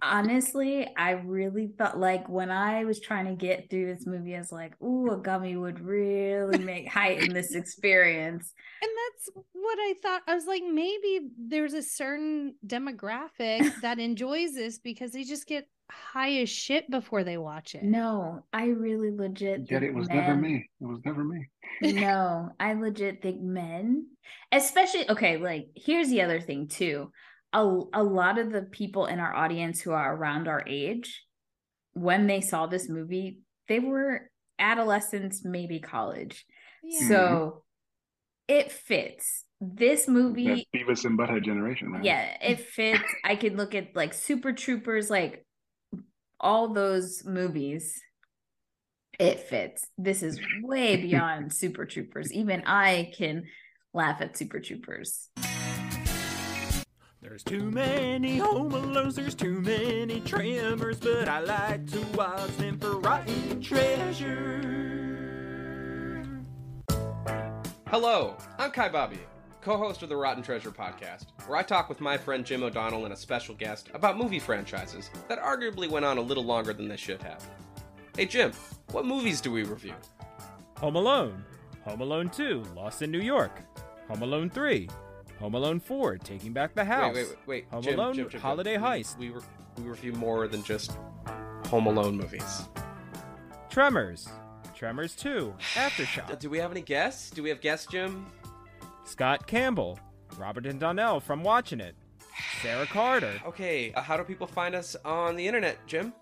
Honestly, I really felt like when I was trying to get through this movie, I was like, ooh, a gummy would really make heighten this [laughs] experience. And that's what I thought. I was like, maybe there's a certain demographic [laughs] that enjoys this because they just get high as shit before they watch it. No, I really legit Yet it was never me. It was never me. no, I legit think men, especially okay, like here's the other thing too. A, a lot of the people in our audience who are around our age, when they saw this movie, they were adolescents, maybe college. Yeah. So mm-hmm. it fits. This That movie, Beavis and Butthead generation, man. yeah, it fits. I could look at like Super Troopers, like all those movies. It fits. This is way [laughs] beyond Super Troopers. Even I can laugh at Super Troopers. There's too many home alones, there's too many tremors, but I like to watch them for rotten treasure. Hello, I'm Kai Bobby, co-host of the Rotten Treasure podcast, where I talk with my friend Jim O'Donnell and a special guest about movie franchises that arguably went on a little longer than they should have. Hey Jim, what movies do we review? Home Alone, Home Alone 2, Lost in New York, Home Alone 3, Home Alone 4, Taking Back the House. Wait, wait, wait, wait. Home Jim, Alone, Jim, Jim. Holiday We- Heist. We, re- we review more than just Home Alone movies. Tremors, Tremors 2, Uh, [sighs] Aftershock, Do we have any guests? Do we have guests, Jim? Scott Campbell, Robert and Donnell from Watching It, Sarah Carter. [sighs] Okay, uh, how do people find us on the internet, Jim?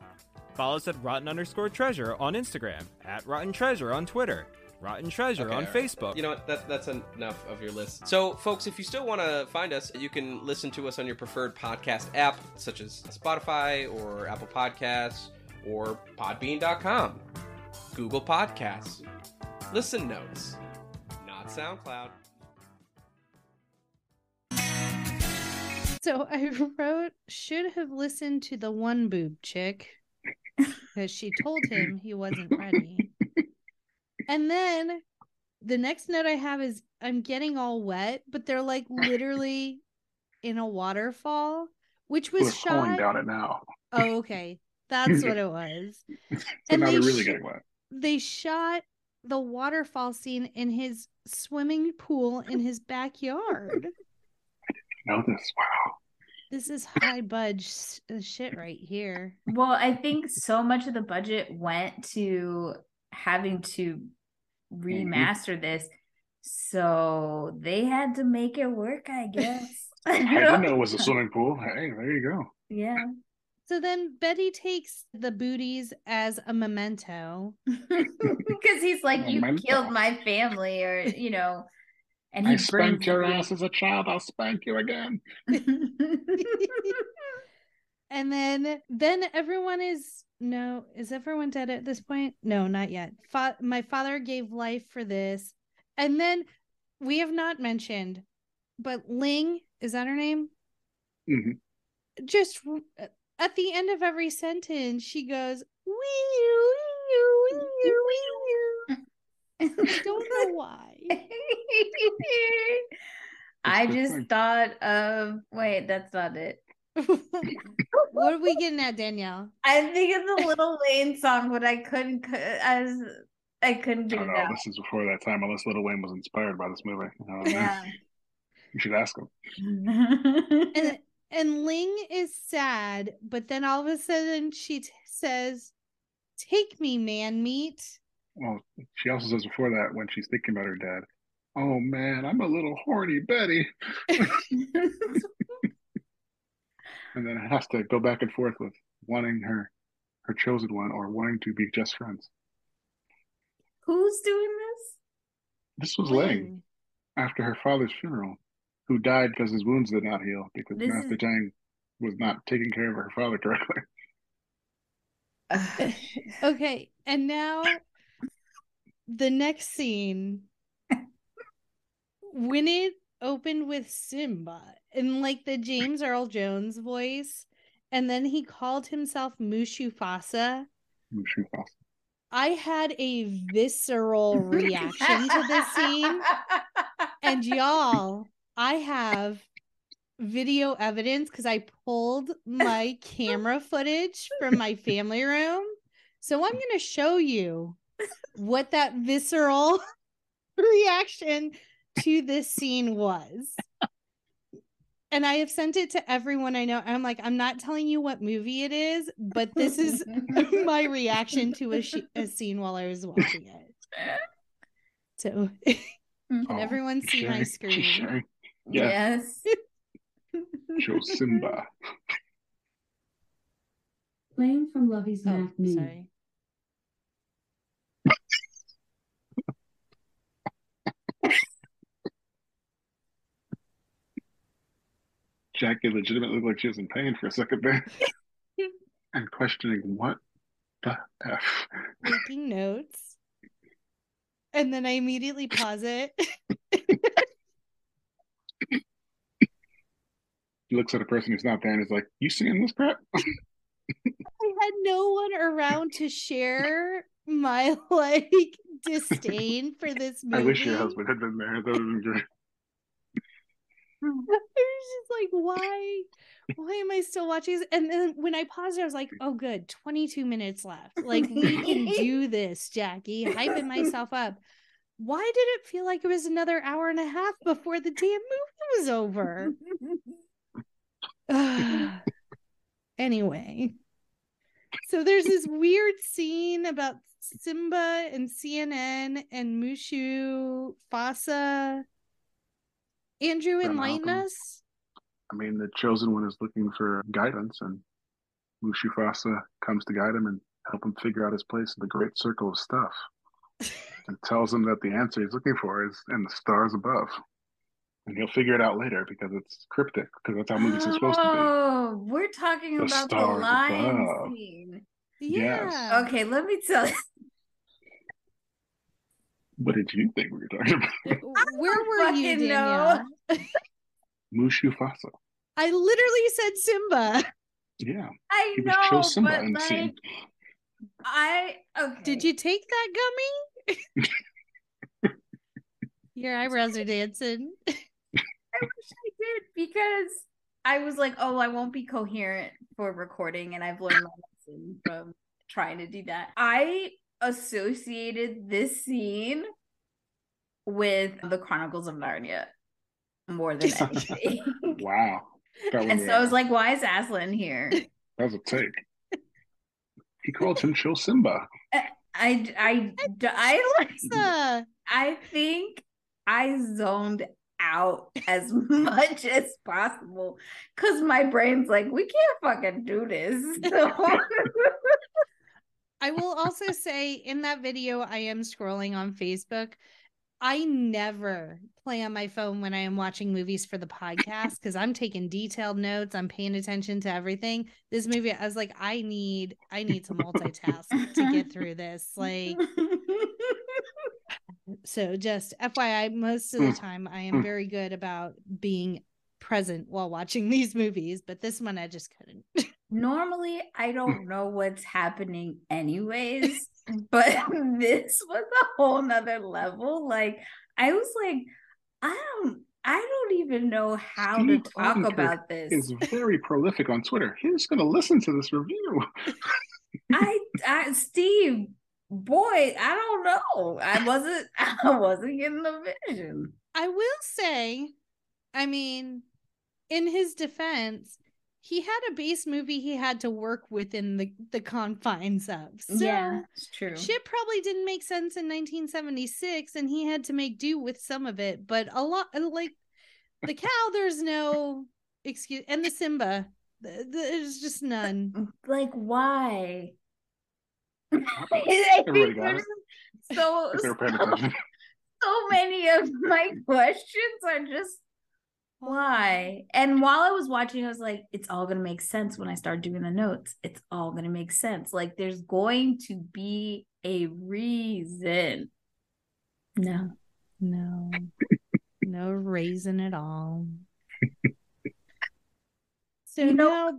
Follow us at Rotten underscore Treasure on Instagram, at Rotten Treasure on Twitter, Rotten Treasure Okay, on all right. Facebook. You know what? That, that's enough of your list. So, folks, if you still want to find us, you can listen to us on your preferred podcast app, such as Spotify or Apple Podcasts or Podbean.com, Google Podcasts, Listen Notes, not SoundCloud. So I wrote, should have listened to the one boob chick because she told him he wasn't ready. And then the next note I have is I'm getting all wet, but they're like [laughs] literally in a waterfall, which was We're shot. down it now. Oh, [laughs] okay. That's what it was. [laughs] So And now they they're really sh- getting wet. They shot the waterfall scene in his swimming pool in his backyard. I didn't know this? Wow. This is high budge uh, shit right here. Well, I think so much of the budget went to having to remaster this. So they had to make it work, I guess. [laughs] I didn't know it was a swimming pool. Hey, there you go. Yeah. So then Betty takes the booties as a memento. [laughs] Because he's like, You Memento. killed my family, or, you know, and he I spanked your the ass as a child. I'll spank you again. [laughs] and then then everyone is no is everyone dead at this point? No not yet. Fa- my father gave life for this. And then we have not mentioned but ling is that her name? Hmm just at the end of every sentence she goes wee wee wee wee i don't know why. [laughs] I just thought of wait, that's not it. [laughs] what are we getting at danielle I think it's a Lil Wayne song, but I couldn't. c- I was, I couldn't I get don't it know. out. This is before that time, unless Lil Wayne was inspired by this movie. I don't know. Yeah. You should ask him. [laughs] and and Ling is sad, but then all of a sudden she t- says, "Take me, man meat." Well, she also says before that when she's thinking about her dad, "Oh man, I'm a little horny Betty," [laughs] and then it has to go back and forth with wanting her, her chosen one, or wanting to be just friends. Who's doing this? This was Ling after her father's funeral, who died because his wounds did not heal because This Master is- Tang was not taking care of her father correctly. [laughs] [laughs] Okay, and now the next scene [laughs] when it opened with Simba in like the James Earl Jones voice, and then he called himself Mushu Fasa. Mushu Fasa. I had a visceral reaction to this scene. And y'all, I have video evidence because I pulled my camera footage from my family room. So I'm going to show you what that visceral [laughs] reaction to this scene was. And I have sent it to everyone I know. I'm like, I'm not telling you what movie it is, but this is [laughs] my reaction to a, sh- a scene while I was watching it. So, mm-hmm. can Oh, everyone see my screen? Sherry, Yeah. Yes. show Simba. Playing from Lovey's Oh, Mac Mini. sorry. Jackie legitimately looked like she was in pain for a second there. [laughs] and questioning what the F. Making notes. And then I immediately pause it. He looks at a person who's not there and is like, You seeing this crap? [laughs] I had no one around to share my [laughs] like disdain for this movie. I wish your husband had been there. That would have been great. I just like, why? Why am I still watching this? And then when I paused, I was like, oh, good, 22 minutes left. Like, we can [laughs] do this, Jackie. Hyping myself up. Why did it feel like it was another hour and a half before the damn movie was over? [sighs] anyway, so there's this weird scene about Simba and CNN and Mushu Fasa. Andrew, From enlighten us. I mean, the chosen one is looking for guidance, and Mushufasa comes to guide him and help him figure out his place in the great circle of stuff. [laughs] and tells him that the answer he's looking for is in the stars above. And he'll figure it out later because it's cryptic, because that's how movies are supposed to be. Oh, we're talking The about the stars lion above. scene. Yeah. Yes. Okay, let me tell you. What did you think we were talking about? Where were you, [laughs] fucking [laughs] know. Danielle? Mushufasa. I literally said Simba. Yeah, I he know, chose Simba but in the like, scene. I okay. Did you take that gummy? [laughs] Your eyebrows are dancing. I wish I did because I was like, oh, I won't be coherent for recording, and I've learned my lesson from trying to do that. I associated this scene with the Chronicles of Narnia more than anything. [laughs] Wow. And so I was uh, like, why is Aslan here? that was a take. He called him Chill Simba. I, I, I, like, Uh, I think I zoned out as [laughs] much as possible because my brain's like, we can't fucking do this. [laughs] So- I will also say in that video, I am scrolling on Facebook. I never play on my phone when I am watching movies for the podcast because I'm taking detailed notes. I'm paying attention to everything. This movie, I was like, I need, I need to multitask to get through this. Like, [laughs] so just FYI, most of the Mm. time I am Mm. very good about being present while watching [laughs] these movies, but this one I just couldn't. [laughs] Normally, I don't know what's happening, anyways, but [laughs] this was a whole nother level. Like, I was like, I don't, I don't even know how Steve to talk Oedekerk about this. Is very prolific on Twitter. He's going to listen to this review. [laughs] I, I, Steve, boy, I don't know. I wasn't, [laughs] I wasn't getting the vision. I will say, I mean, in his defense, he had a base movie he had to work within the, the confines of. So it's true. shit probably didn't make sense in 1976 and he had to make do with some of it, but a lot uh, like the cow, there's no excuse and the Simba, th- th- there's just none. [laughs] Like, why? Everybody [laughs] got it. So, If they were paying [laughs] so, so many of my questions are just why. And while I was watching, I was like, it's all gonna make sense when I start doing the notes. It's all gonna make sense. Like, there's going to be a reason. No. No, no reason at all. [laughs] So You know- now,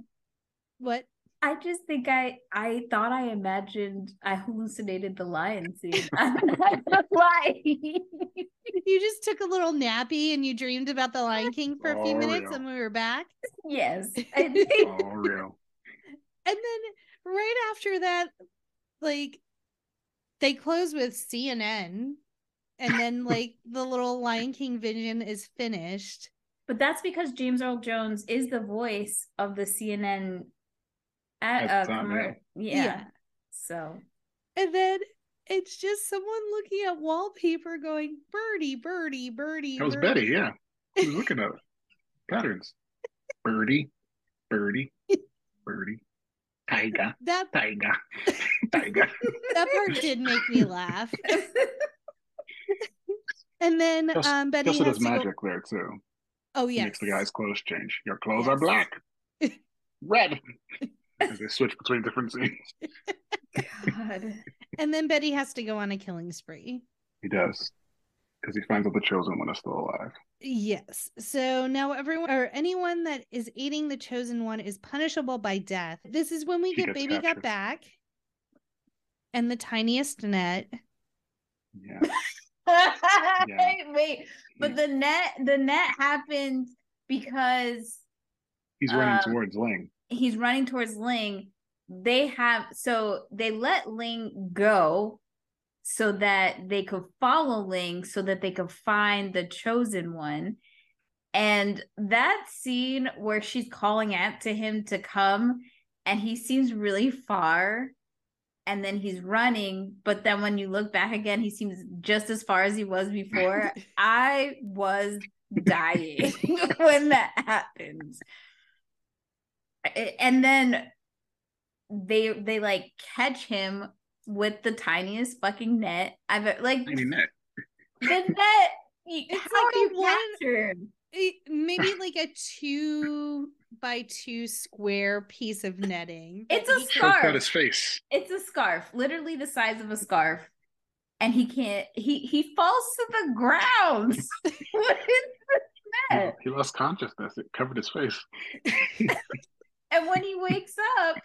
what? I just think I I thought I imagined I hallucinated the lion scene. I don't know why. You just took a little nappy and you dreamed about the Lion King for a few minutes yeah. and we were back. yes. [laughs] I think Oh, real. And then right after that, like they close with CNN and then like [laughs] the little Lion King vision is finished. But that's because James Earl Jones is the voice of the CNN at, At uh, the yeah. Yeah. So And then it's just someone looking at wallpaper going, birdie, birdie, birdie. That was birdie." Betty, yeah. She was looking at [laughs] patterns. Birdie, birdie, [laughs] birdie, tiger, That tiger, [laughs] tiger. that part did make me laugh. And then Just- um Betty Guess it has is go- magic there too. Oh yeah. Makes the guy's clothes change. Your clothes are black, red. As they switch between different scenes. [laughs] God. And then Betty has to go on a killing spree. He does. Because he finds out the chosen one is still alive. Yes. So now everyone or anyone that is aiding the chosen one is punishable by death. This is when we She get gets Baby Got back and the tiniest net. Yeah. [laughs] Wait, but the net the net happens because He's running Um, towards Ling. He's running towards Ling. They have so they let Ling go so that they could follow Ling so that they could find the chosen one. And that scene where she's calling out to him to come and he seems really far and then he's running, but then when you look back again, he seems just as far as he was before. [laughs] I was dying [laughs] when that happens. A- And then they they like catch him with the tiniest fucking net I've like Tiny net. the [laughs] net. It's how like are a you one- captured? Maybe [laughs] like a two by two square piece of netting. It's a he it's scarf. got his face. It's a scarf, literally the size of a scarf, and he can't. He he falls to the ground. [laughs] what is the net? He lost consciousness. It covered his face. And when he wakes up,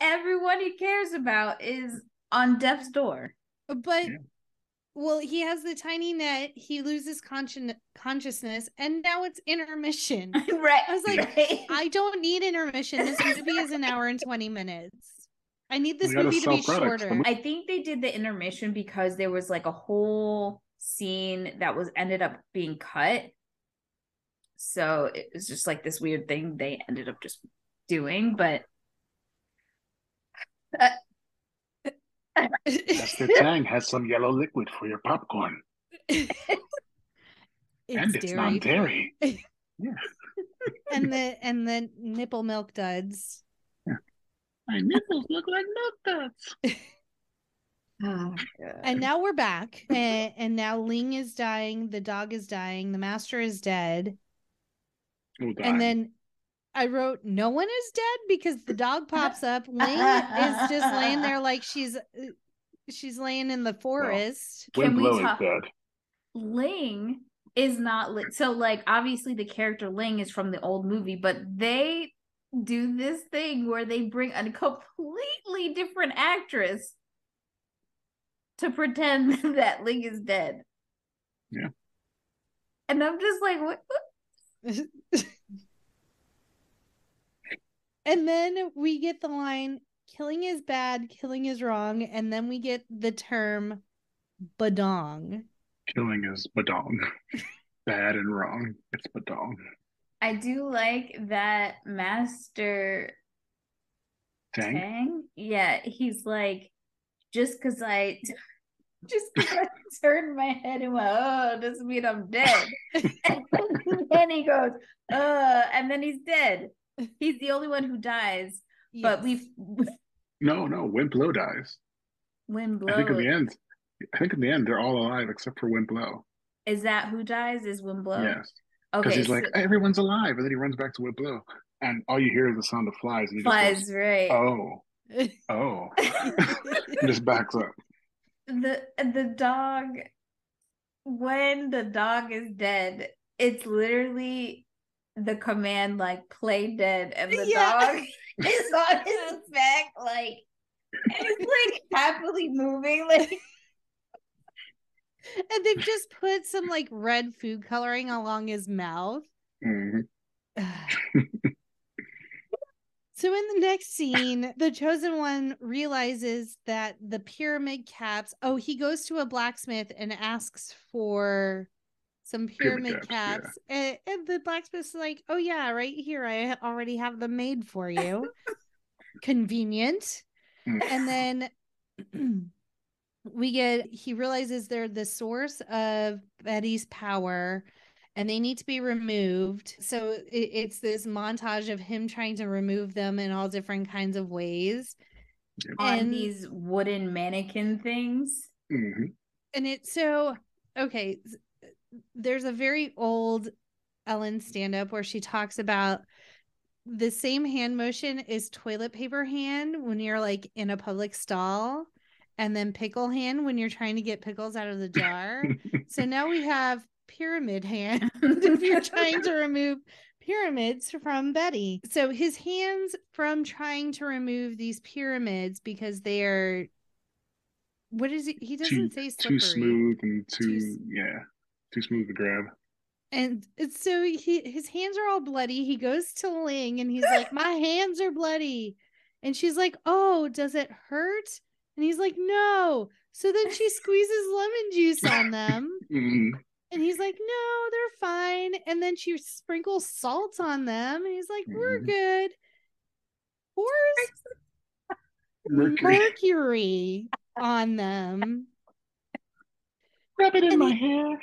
everyone he cares about is on death's door. But Yeah. well, he has the tiny net. He loses conscien- consciousness, and now it's intermission. [laughs] right. I was like, right. I don't need intermission. This movie is an hour and 20 minutes. I need this movie to be sell products. shorter. I think they did the intermission because there was like a whole scene that was ended up being cut. So it was just like this weird thing they ended up just doing, but Master Tang has some yellow liquid for your popcorn, [laughs] and it's dairy. non-dairy. [laughs] yeah. and the [laughs] and the nipple milk duds. My nipples look like milk duds. oh, And now we're back. and, and now Ling is dying, the dog is dying, the master is dead. Oh, And then I wrote, No one is dead because the dog pops [laughs] up. Ling is just laying there like she's she's laying in the forest. Can we talk- dead. Ling is not lit. So, like, obviously, the character Ling is from the old movie, but they do this thing where they bring a completely different actress to pretend [laughs] that Ling is dead. Yeah. And I'm just like, what? What? [laughs] and then we get the line killing is bad, killing is wrong, and then we get the term badong. Killing is badong. [laughs] Bad and wrong. It's badong. I do like that Master Tang. Tang. Yeah, he's like, just because I, just [laughs] because I turned my head and went, oh, doesn't mean I'm dead. [laughs] and then he goes, uh, and then he's dead. He's the only one who dies. But we've No, no. Wimp Lo dies. when I think in the end. I think in the end they're all alive except for Wimp Lo. is that who dies? Is Wimp Lo? Yes, because Okay, he's like so- everyone's alive, and then he runs back to Wimp Lo, and all you hear is the sound of flies, and flies just right. "Oh, [laughs] oh," and just backs up. The the dog when the dog is dead it's literally the command like play dead and the Yeah. dog [laughs] is on his [laughs] back like it's like happily moving like [laughs] and they've just put some like red food coloring along his mouth. Mhm. [sighs] so in the next scene, the chosen one realizes that the pyramid caps. Oh, he goes to a blacksmith and asks for some Pyramid pyramid, caps, caps, and, and the blacksmith's like, "Oh yeah, right here. I already have them made for you. [laughs] Convenient." Mm. And then [clears throat] we get he realizes they're the source of Betty's power and they need to be removed. So it, it's this montage of him trying to remove them in all different kinds of ways. on And- these wooden mannequin things Mhm. And it's so okay. There's a very old Ellen stand up where she talks about the same hand motion is toilet paper hand when you're like in a public stall, and then pickle hand when you're trying to get pickles out of the [laughs] jar. so now we have pyramid hand [laughs] if you're trying to remove pyramids from Betty. So his hands from trying to remove these pyramids because they're what is he? He doesn't say slippery. too smooth and too, Too yeah, too smooth to grab. And it's so he his hands are all bloody. He goes to Ling and he's like, My [laughs] hands are bloody. And she's like, Oh, does it hurt? And he's like, No. So then she squeezes lemon juice on them. [laughs] Mhm. And he's like, No, they're fine. And then she sprinkles salt on them. And he's like, We're Mhm. good. Pours Mercury, [laughs] mercury on them. rub it in and my he- hair.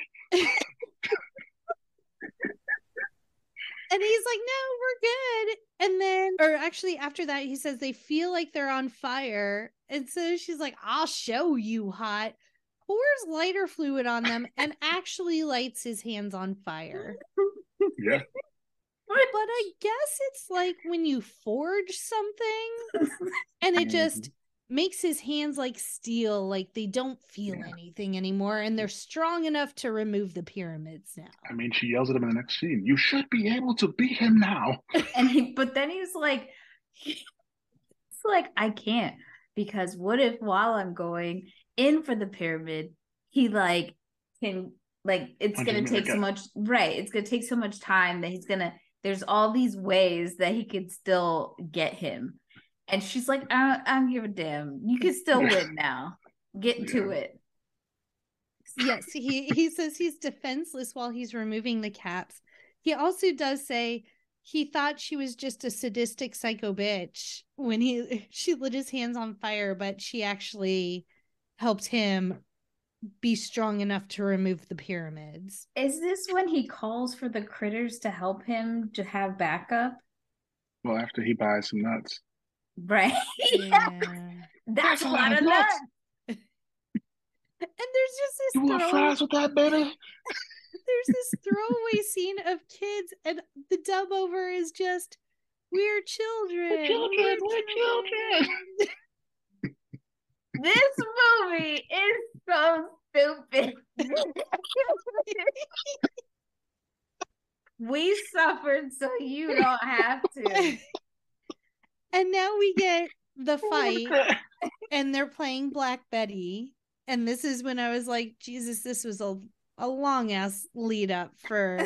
And he's like, no, we're good. And then, or actually, after that, he says they feel like they're on fire. And so she's like, I'll show you hot. Pours lighter fluid on them and actually lights his hands on fire. Yeah, But I guess it's like when you forge something [laughs] and it mm-hmm. just makes his hands like steel, like they don't feel Yeah. anything anymore. And they're strong enough to remove the pyramids now. I mean, she yells at him in the next scene. You should be able to beat him now. [laughs] and he but then he's like [laughs] it's like i can't because what if while i'm going in for the pyramid he like can like it's gonna take so much right it's gonna take so much time that he's gonna there's all these ways that he could still get him. And she's like i, I don't give a damn. You can still win now. Get to it. Yes, he he says he's defenseless while he's removing the caps. He also does say he thought she was just a sadistic psycho bitch when he [laughs] she lit his hands on fire, but she actually helped him be strong enough to remove the pyramids. is this when he calls for the critters to help him to have backup Well, after he buys some nuts. right Yeah. that's [laughs] That's a a lot lot of of nuts [laughs] And there's just this You want throw- fries with that, baby? [laughs] there's this throwaway scene of kids, and the dub over is just "We're children, children, we're children." This movie is so stupid [laughs] we suffered so you don't have to and now we get the fight, and they're playing Black Betty, and this is when I was like, Jesus, this was a a long ass lead up for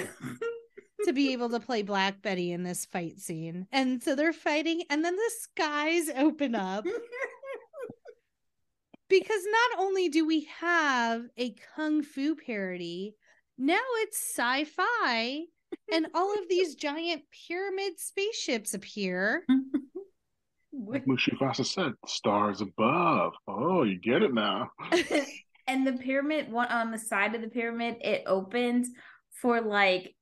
to be able to play Black Betty in this fight scene. And so they're fighting, and then the skies open up. [laughs] because not only do we have a kung fu parody, now it's sci-fi and all of [laughs] these giant pyramid spaceships appear. [laughs] Like Mushifasa said, stars above. Oh, you get it now. [laughs] and the pyramid one on the side of the pyramid it opens for like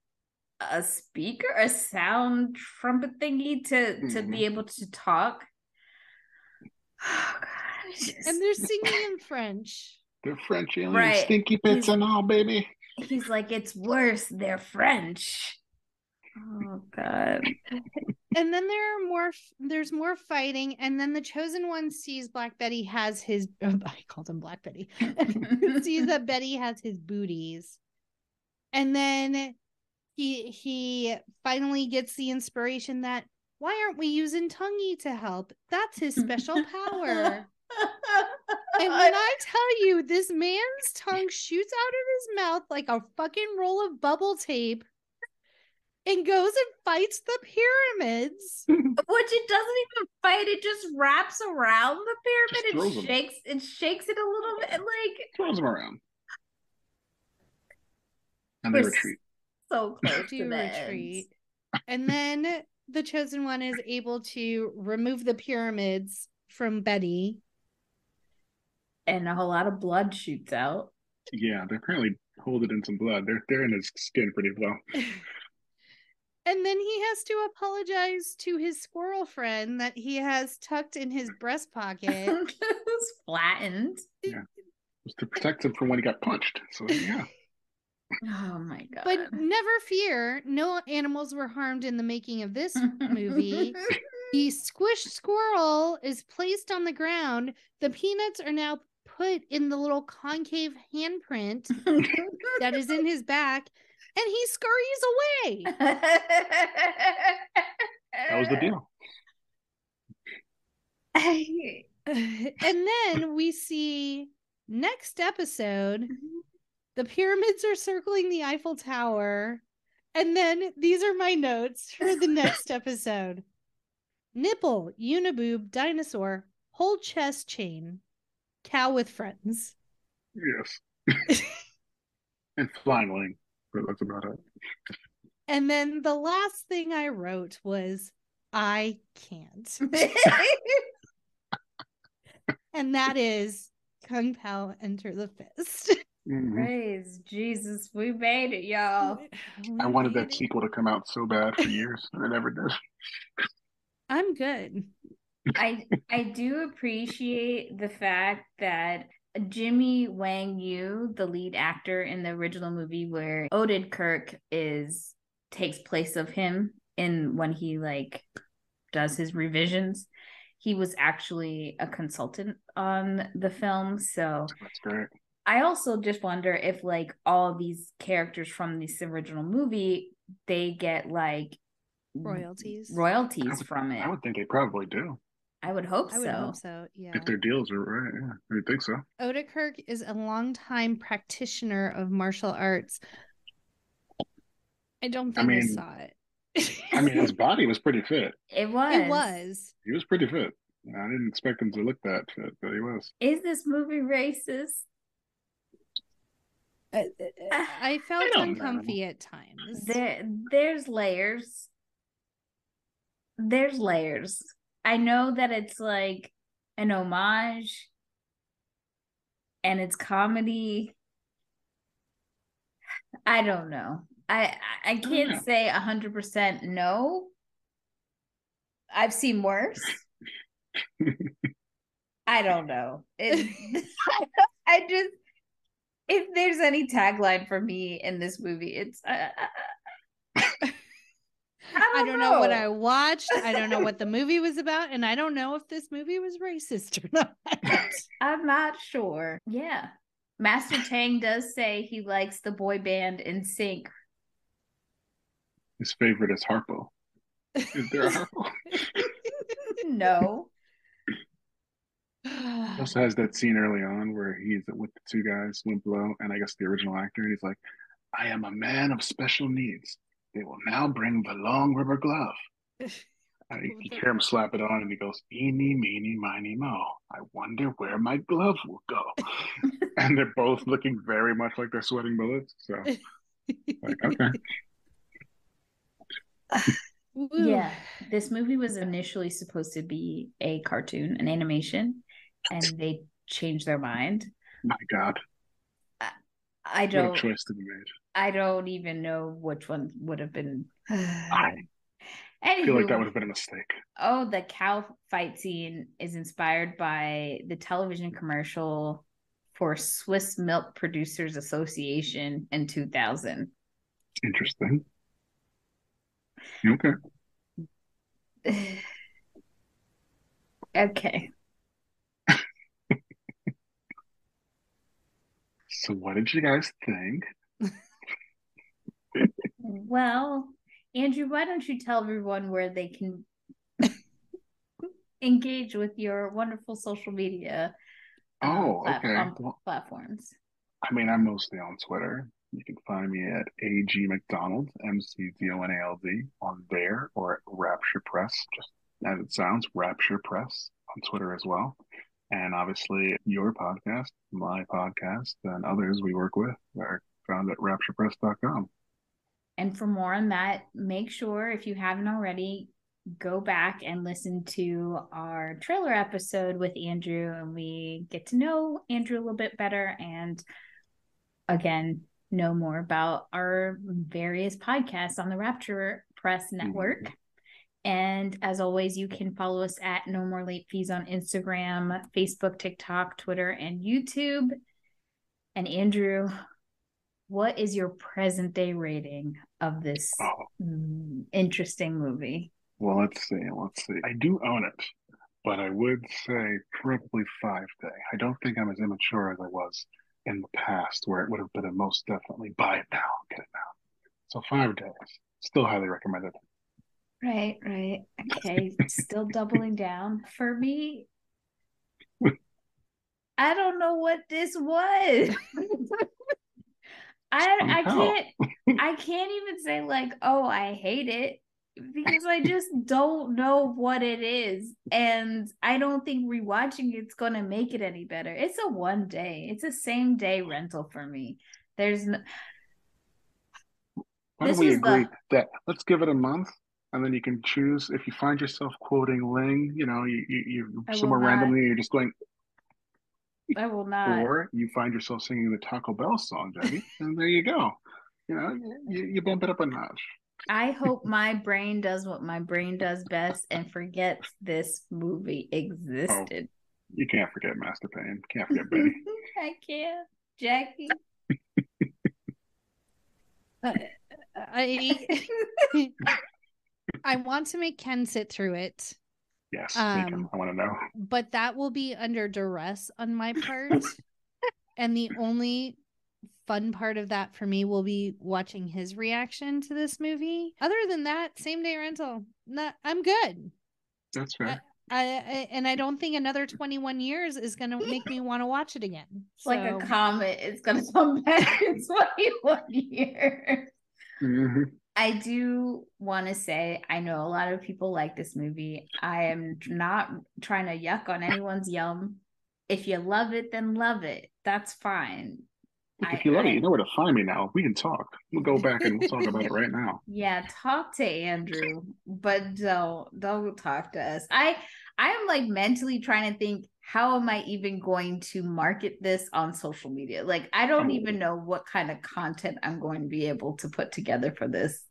a speaker a sound trumpet thingy to to be mm-hmm. able to talk [sighs] oh god it's And they're singing in French. They're French aliens, Right. stinky bits He's- and all, baby. he's like it's worse they're french oh god And then there are more there's more fighting and then the chosen one sees Black Betty has his [laughs] I called him Black Betty. [laughs] sees that Betty has his booties. And then he he finally gets the inspiration that why aren't we using Tonguey to help? That's his special [laughs] power. [laughs] And when I tell you this man's tongue shoots out of his mouth like a fucking roll of bubble tape and goes and fights the pyramids. [laughs] which it doesn't even fight it just wraps around the pyramid and and 'em. shakes it shakes it a little bit like Throws them around. And they retreat. so close to to retreat. end. And then the chosen one is able to remove the pyramids from Betty. And a whole lot of blood shoots out Yeah, they apparently hold it in some blood. They're they're in his skin pretty well. [laughs] And then he has to apologize to his squirrel friend that he has tucked in his breast pocket. [laughs] it's flattened It was to protect him from when he got punched. So yeah. [laughs] oh my god But never fear, no animals were harmed in the making of this movie. The squished squirrel is placed on the ground. The peanuts are now put in the little concave handprint [laughs] that is in his back, and he scurries away. [laughs] That was the deal. [laughs] and then we see next episode mm-hmm. the pyramids are circling the Eiffel Tower. And then these are my notes for the next episode nipple, uniboob, dinosaur, whole chest chain, cow with friends. Yes. [laughs] and flying wing. But that's about it. And then the last thing I wrote was, I can't. [laughs] And that is Kung Pow Enter the Fist. Mhm. Praise Jesus, we made it, y'all. I wanted that We- sequel to come out so bad for years, and it never did. I'm good. I I do appreciate the fact that Jimmy Wang Yu, the lead actor in the original movie where Oedekerk is takes place of him in when he like does his revisions, he was actually a consultant on the film. So That's great. I also just wonder if like all these characters from this original movie, they get like Royalties. royalties would- from it. I would think they probably do. I would hope I would so. hope so. Yeah. If their deals are right, yeah, I would think so. Oedekerk is a longtime practitioner of martial arts. I don't think I, mean- saw it. I mean, his [laughs] body was pretty fit. It was. it was. He was pretty fit. I didn't expect him to look that fit, but he was. Is this movie racist? Uh, uh, uh, I, [sighs] I felt don't know. at times. There, there's layers. There's layers. I know that it's like an homage and it's comedy. I don't know. I I- I can't know. say a hundred percent no. I've seen worse. I don't know. It, [laughs] I just if there's any tagline for me in this movie, it's uh, I, I don't know what I watched. I don't know what the [laughs] movie was about, and I don't know if this movie was racist or not. [laughs] I'm not sure. Yeah. Master Tang does say he likes the boy band NSYNC. His favorite is Harpo. Is there a Harpo? [laughs] no. He [sighs] also has that scene early on where he's with the two guys, Wimp Lo, and I guess the original actor, and he's like, I am a man of special needs. They will now bring the long rubber glove. [laughs] I, you, you hear him slap it on, and he goes, Eeny, meeny, miny, mo. I wonder where my glove will go. [laughs] and they're both looking very much like they're sweating bullets. So, like, okay. [laughs] Yeah. This movie was initially supposed to be a cartoon, an animation, and they changed their mind. My God. I don't choice to be made. I don't even know which one would have been [sighs] I Anywho, feel like that would have been a mistake. Oh, the cow fight scene is inspired by the television commercial for Swiss Milk Producers Association in 2000. Interesting. Okay. [sighs] okay. So, what did you guys think? Well, Andrew, why don't you tell everyone where they can [laughs] engage with your wonderful social media um, Oh, plat- okay. um, Well, platforms? I mean, I'm mostly on Twitter. You can find me at AG McDonald, M C D O N A L D, on there or at Rapture Press, just as it sounds, Rapture Press on Twitter as well. And obviously, your podcast, my podcast, and others we work with are found at rapturepress.com. And for more on that, make sure if you haven't already, go back and listen to our trailer episode with Andrew, and we get to know Andrew a little bit better. And again, know more about our various podcasts on the Rapture Press mm-hmm. Network. And as always, you can follow us at No More Late Fees on Instagram, Facebook, TikTok, Twitter, and YouTube. And Andrew, what is your present day rating of this Oh, interesting movie? well, let's see. Let's see. I do own it, but I would say probably five day. I don't think I'm as immature as I was in the past, where it would have been a most definitely buy it now, get it now. So five days. Still highly recommended. Right, right. Okay, still doubling down. For me, I don't know what this was. I I can't I can't even say like, oh, I hate it because I just don't know what it is. And I don't think rewatching it's gonna make it any better. It's a one day, it's a same day rental for me. There's no Why This don't we was the- agree that let's give it a month, and then you can choose if you find yourself quoting Ling, you know, you you, you I somewhere not. randomly, you're just going, I will not. or you find yourself singing the Taco Bell song, Debbie, [laughs] and there you go. You know, you, you bump it up a notch. I hope my brain does what my brain does best and forgets this movie existed. Oh, you can't forget Master Pain. Can't forget [laughs] Betty. I can't. Jackie. [laughs] I I want to make Ken sit through it, Yes. Um, I want to know. but that will be under duress on my [laughs] part. and the only fun part of that for me will be watching his reaction to this movie. Other than that, same day rental. Not I'm good. That's fair. I, I and I don't think another 21 years is gonna make me want to watch it again. It's like a comet. It's gonna come back in 21 years. Mhm. I do want to say I know a lot of people like this movie. I am not trying to yuck on anyone's yum. If you love it, then love it. That's fine. If you love it, you know where to find me now. We can talk. We'll go back and we'll talk about it right now. [laughs] Yeah, talk to Andrew, but don't don't talk to us. I I am like mentally trying to think how am I even going to market this on social media? Like I don't even know what kind of content I'm going to be able to put together for this.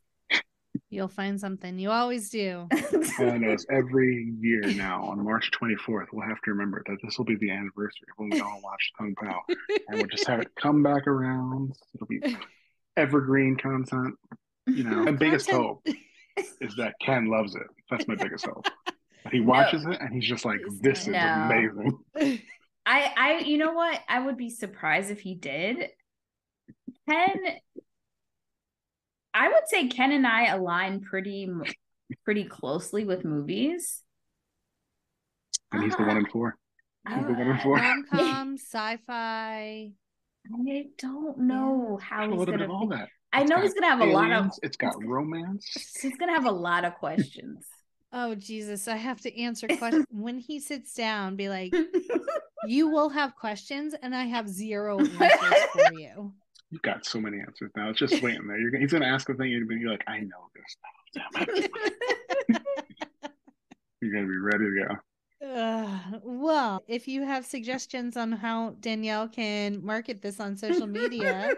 You'll find something. You always do. All I know is every year now on March 24th, we'll have to remember that this will be the anniversary of when we all watched Kung Pow. And we'll just have it come back around. It'll be evergreen content. You know, my [laughs] biggest hope is that Ken loves it. That's my biggest hope. He watches it and he's just like, this is No. amazing. [laughs] [laughs] I I you know what? I would be surprised if he did. Ken I would say Ken and I align pretty pretty closely with movies. And he's the one in four. He's the one in Uh, four. Rom-com, [laughs] sci-fi. I don't know how he's gonna all that. I know he's gonna have a lot of It's got romance. he's gonna have a lot of questions. Oh Jesus, I have to answer questions [laughs] when he sits down. Be like, [laughs] you will have questions, and I have zero [laughs] answers for you. You've got so many answers now. It's just waiting there. You're, he's going to ask a thing, and you're like, I know this now. You're going to be ready to go. Uh, well, if you have suggestions on how Danielle can market this on social media,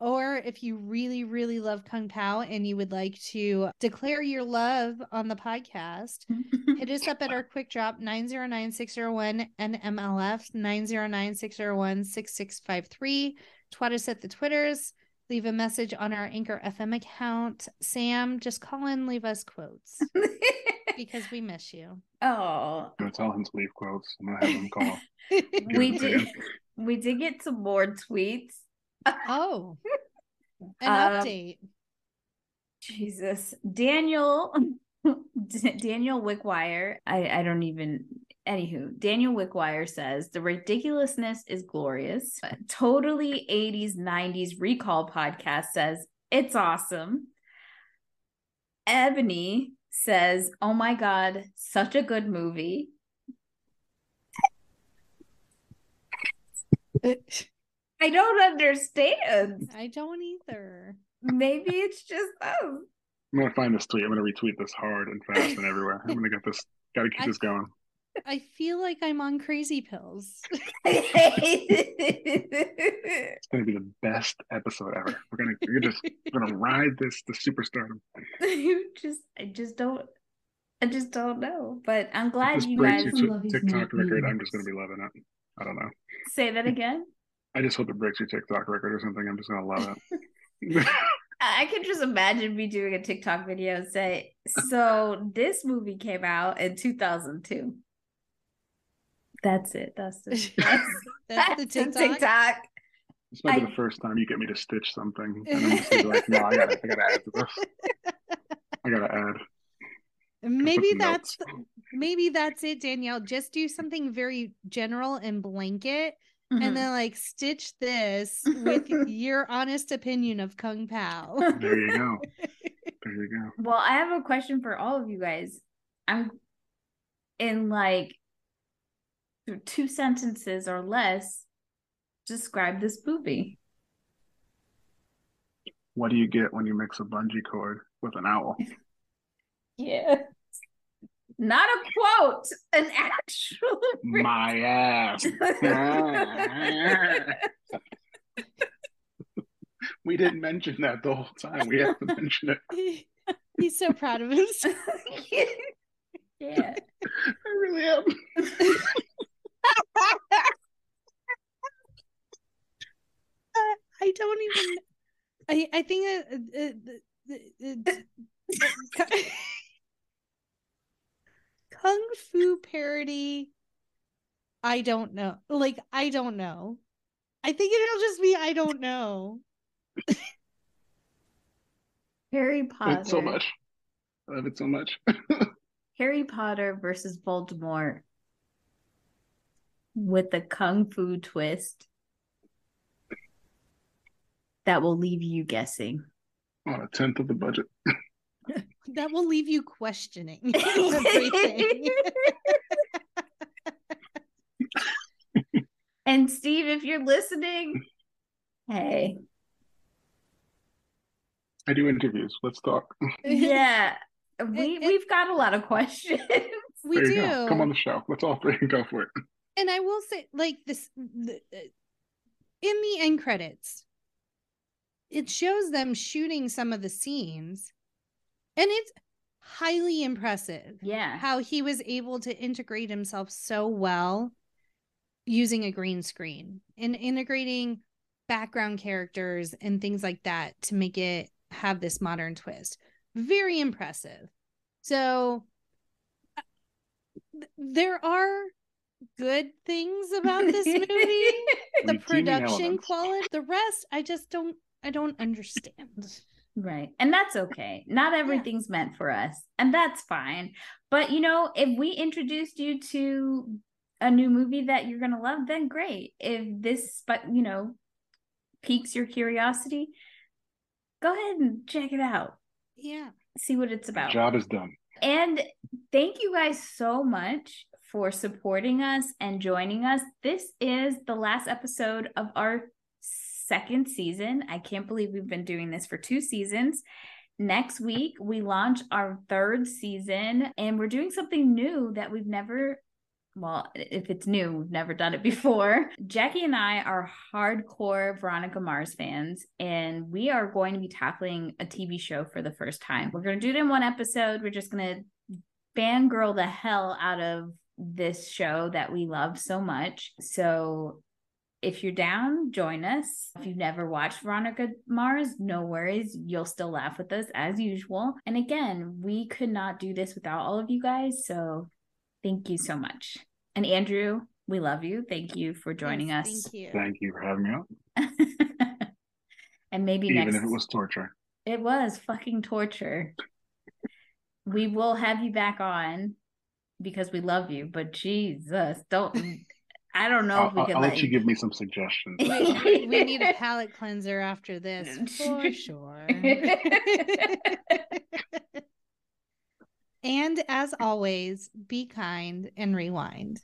or if you really, really love Kung Pow and you would like to declare your love on the podcast, [laughs] hit us up at our quick drop 909 601 NMLF 909 601 6653. Twat us at the Twitters. Leave a message on our Anchor FM account. Sam, just call in, leave us quotes [laughs] because we miss you. oh, I'm going to tell him to leave quotes. I'm going [laughs] to have him call. we did we did get some more tweets. Oh, an Um, update. Jesus, Daniel, [laughs] Daniel Wickwire. I I don't even. Anywho, Daniel Wickwire says the ridiculousness is glorious. Totally 80s 90s recall podcast says it's awesome. Ebony says, "Oh my god, such a good movie." I don't understand. I don't either. Maybe it's just us. I'm going to find this tweet. I'm going to retweet this hard and fast and everywhere. I'm going to get this. Got to keep I- this going. I feel like I'm on crazy pills. [laughs] It's going to be the best episode ever. We're going to we're just going to ride this to superstardom. you [laughs] just I just don't I just don't know. But I'm glad you breaks guys your Love Tik- is TikTok record, me. I'm just going to be loving it. I don't know. say that again. I just hope it breaks your TikTok record or something. I'm just going to love it. [laughs] [laughs] I I can just imagine me doing a TikTok video and say, so this movie came out in 2002. That's it. That's the [laughs] that's, That's the TikTok. TikTok. This might be I- the first time you get me to stitch something, and I'm just gonna be like, no, I gotta, I gotta add to this. I gotta add. Maybe that's notes. maybe that's it, Danielle. Just do something very general and blanket, Mhm. and then like stitch this with [laughs] your honest opinion of Kung Pow. There you go. [laughs] There you go. Well, I have a question for all of you guys. I'm in like two sentences or less. Describe this movie. What do you get when you mix a bungee cord with an owl? [laughs] Yeah. Not a quote, an actual. My ass. we didn't mention that the whole time. We have to mention it. He's so proud of himself. yeah. I really am. I don't even. I I think uh, uh, uh, uh, uh, kung fu parody. I don't know. Like I don't know. I think it'll just be I don't know. [laughs] Harry I love Potter. it so much. I love it so much. [laughs] Harry Potter versus Voldemort with a kung fu twist that will leave you guessing. On a tenth of the budget. [laughs] That will leave you questioning [laughs] [laughs] everything. and Steve, if you're listening, hey, I do interviews. Let's talk. yeah, [laughs] we and- we've got a lot of questions. we do. go. Come on the show. Let's all three go for it. and I will say, like this, the, uh, in the end credits, it shows them shooting some of the scenes, and it's highly impressive yeah, how he was able to integrate himself so well using a green screen and integrating background characters and things like that to make it have this modern twist. Very impressive. So uh, there are good things about this [laughs] movie. the production quality, the rest I just don't I don't understand. Right. And that's okay. Not everything's meant for us. And that's fine. But you know, if we introduced you to a new movie that you're going to love, then great. If this but you know, piques your curiosity, go ahead and check it out. Yeah. See what it's about. Job is done. And thank you guys so much for supporting us and joining us. This is the last episode of our second season. I can't believe we've been doing this for two seasons. Next week, we launch our third season, and we're doing something new that we've never. Well, if it's new, we've never done it [laughs] before. Jackie and I are hardcore Veronica Mars fans, and we are going to be tackling a TV show for the first time. We're going to do it in one episode. We're just going to fangirl the hell out of this show that we love so much. So if you're down, join us. If you've never watched Veronica Mars, no worries. You'll still laugh with us as usual. And again, we could not do this without all of you guys. So thank you so much. And Andrew, we love you. Thank you for joining Yes, us. Thank you. Thank you for having me on. [laughs] and maybe Even next if it was torture. It was fucking torture. we will have you back on because we love you, but Jesus, don't. I don't know I'll, if we I'll- can I'll let, let you give me some suggestions. [laughs] we, we need a palate cleanser after this [laughs] for sure. [laughs] and as always, be kind and rewind.